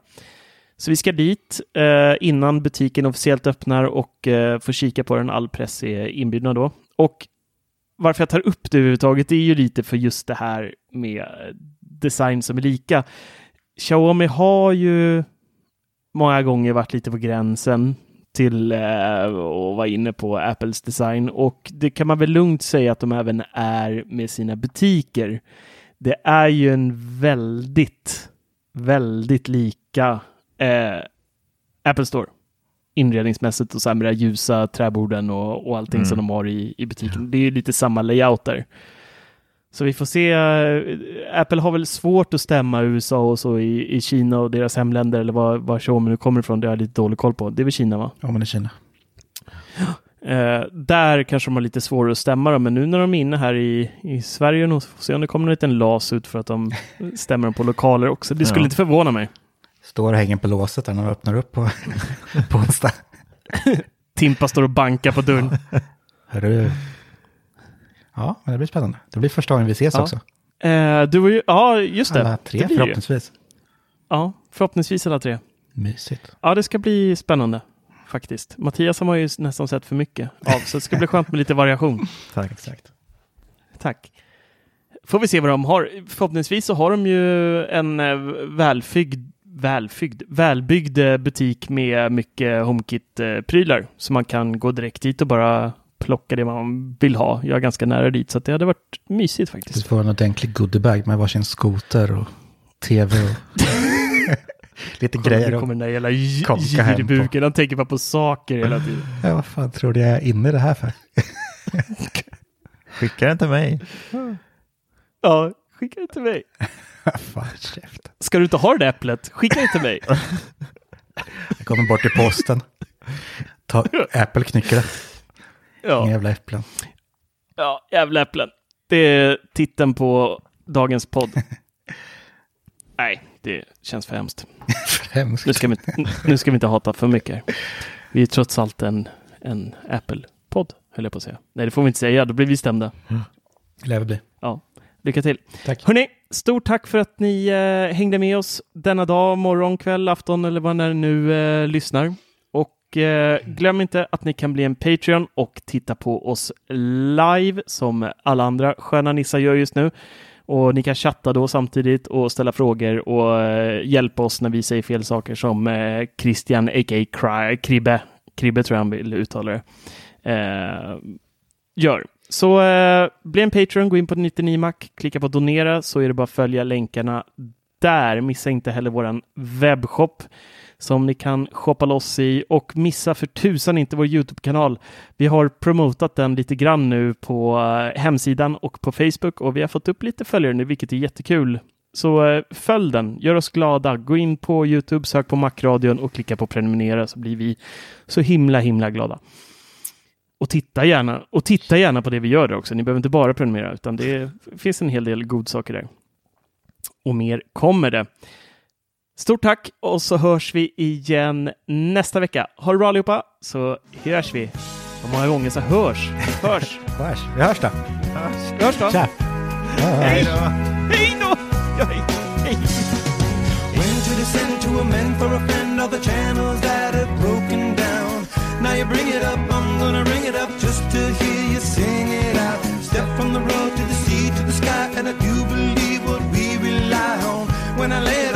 Speaker 1: Så vi ska dit eh, innan butiken officiellt öppnar och eh, få kika på den. All press är inbjudna då. Och varför jag tar upp det överhuvudtaget är ju lite för just det här med eh, design som är lika. Xiaomi har ju många gånger varit lite på gränsen till eh, att vara inne på Apples design och det kan man väl lugnt säga att de även är med sina butiker. Det är ju en väldigt, väldigt lika eh, Apple Store inredningsmässigt och så här med de ljusa träborden och, och allting
Speaker 3: Mm.
Speaker 1: som de har i, i butiken. Det är ju lite samma layout där. Så vi får se. eh, Apple har väl svårt att stämma USA och så i, i Kina och deras hemländer eller var, var Xiaomi nu kommer ifrån. Det har jag lite dålig koll på. Det är väl Kina va?
Speaker 2: Ja, men i Kina.
Speaker 1: Eh, där kanske de har lite svårare att stämma dem, men nu när de är inne här i, i Sverige så får se om det kommer en liten las ut för att de stämmer dem på lokaler också. Det skulle
Speaker 3: Ja.
Speaker 1: inte förvåna mig.
Speaker 2: Står och hänger på låset där när de öppnar upp på, på onsdag.
Speaker 1: Timpa står och bankar på dörren.
Speaker 2: Hörru. Ja, men det blir spännande. Det blir första gången vi ses
Speaker 1: Ja.
Speaker 2: också.
Speaker 1: Eh, du var ju, ja, just det.
Speaker 2: Alla tre
Speaker 1: det det ju.
Speaker 2: förhoppningsvis.
Speaker 1: Ja, förhoppningsvis alla tre.
Speaker 2: Mysigt.
Speaker 1: Ja, det ska bli spännande faktiskt. Mattias har man ju nästan sett för mycket av, så det ska bli skönt med lite variation.
Speaker 3: Tack.
Speaker 2: Exakt.
Speaker 1: Tack. Får vi se vad de har. Förhoppningsvis så har de ju en eh, välfyggd, välfyggd, välbyggd eh, butik med mycket HomeKit-prylar. Så man kan gå direkt dit och bara plocka det man vill ha. Jag är ganska nära dit, så att det hade varit mysigt
Speaker 2: Du
Speaker 1: faktiskt.
Speaker 2: får en ordentlig goodiebag med varsin skoter och tv och lite grejer.
Speaker 1: Det
Speaker 2: Och,
Speaker 1: kommer den där jävla girbuken. Han tänker bara på saker hela tiden.
Speaker 2: ja, vad fan tror du jag är inne i det här för?
Speaker 3: Skicka den till mig.
Speaker 1: Ja, skicka det till mig.
Speaker 2: fan, käft.
Speaker 1: Ska du inte ha det där äpplet? Skicka det till mig.
Speaker 2: Jag kommer bort till posten. Ta. Inga
Speaker 1: Ja,
Speaker 2: jävla äpplen.
Speaker 1: ja jävla äpplen. Det är titeln på dagens podd. Nej, det känns för hemskt.
Speaker 2: Hemskt.
Speaker 1: Nu ska vi, nu ska vi inte hata för mycket. Vi är trots allt en, en Apple-podd, höll jag på att säga. Nej, det får vi inte säga. Då blir vi stämda.
Speaker 2: Lär väl bli.
Speaker 1: Ja, lycka till.
Speaker 2: Tack.
Speaker 1: Hörni, stort tack för att ni eh, hängde med oss denna dag, morgon, kväll, afton eller vad när ni nu eh, lyssnar. Och eh, glöm inte att ni kan bli en Patreon och titta på oss live som alla andra sköna nissar gör just nu. Och ni kan chatta då samtidigt och ställa frågor och eh, hjälpa oss när vi säger fel saker som eh, Christian, a.k.a. Cry, Kribbe, Kribbe tror jag han vill uttala det, eh, gör. Så eh, bli en Patreon, gå in på 99mac, klicka på donera så är det bara att följa länkarna där. Missa inte heller våran webbshop som ni kan shoppa loss i och missa för tusan inte vår Youtube-kanal. Vi har promotat den lite grann nu på eh, hemsidan och på Facebook och vi har fått upp lite följare nu, vilket är jättekul. Så eh, följ den, gör oss glada. Gå in på Youtube, sök på Macradion och klicka på prenumerera så blir vi så himla, himla glada. Och titta gärna, och titta gärna på det vi gör där också. Ni behöver inte bara prenumerera, utan det finns en hel del godsaker där. Och mer kommer det. Stort tack och så hörs vi igen nästa vecka. Ha det bra allihopa, så hörs vi. Hur många gånger så hörs? Hörs!
Speaker 2: Hörs. Vi hörs då.
Speaker 1: Vi hörs då!
Speaker 2: Tja!
Speaker 1: Hej då! Hej då! Ja, hej. hej.
Speaker 4: When to descend to amend for a friend all the channels that have broken down. Now you bring it up, I'm gonna ring it up just to hear you sing it out. Step from the road to the sea to the sky, and I do believe what we rely on. When I lay it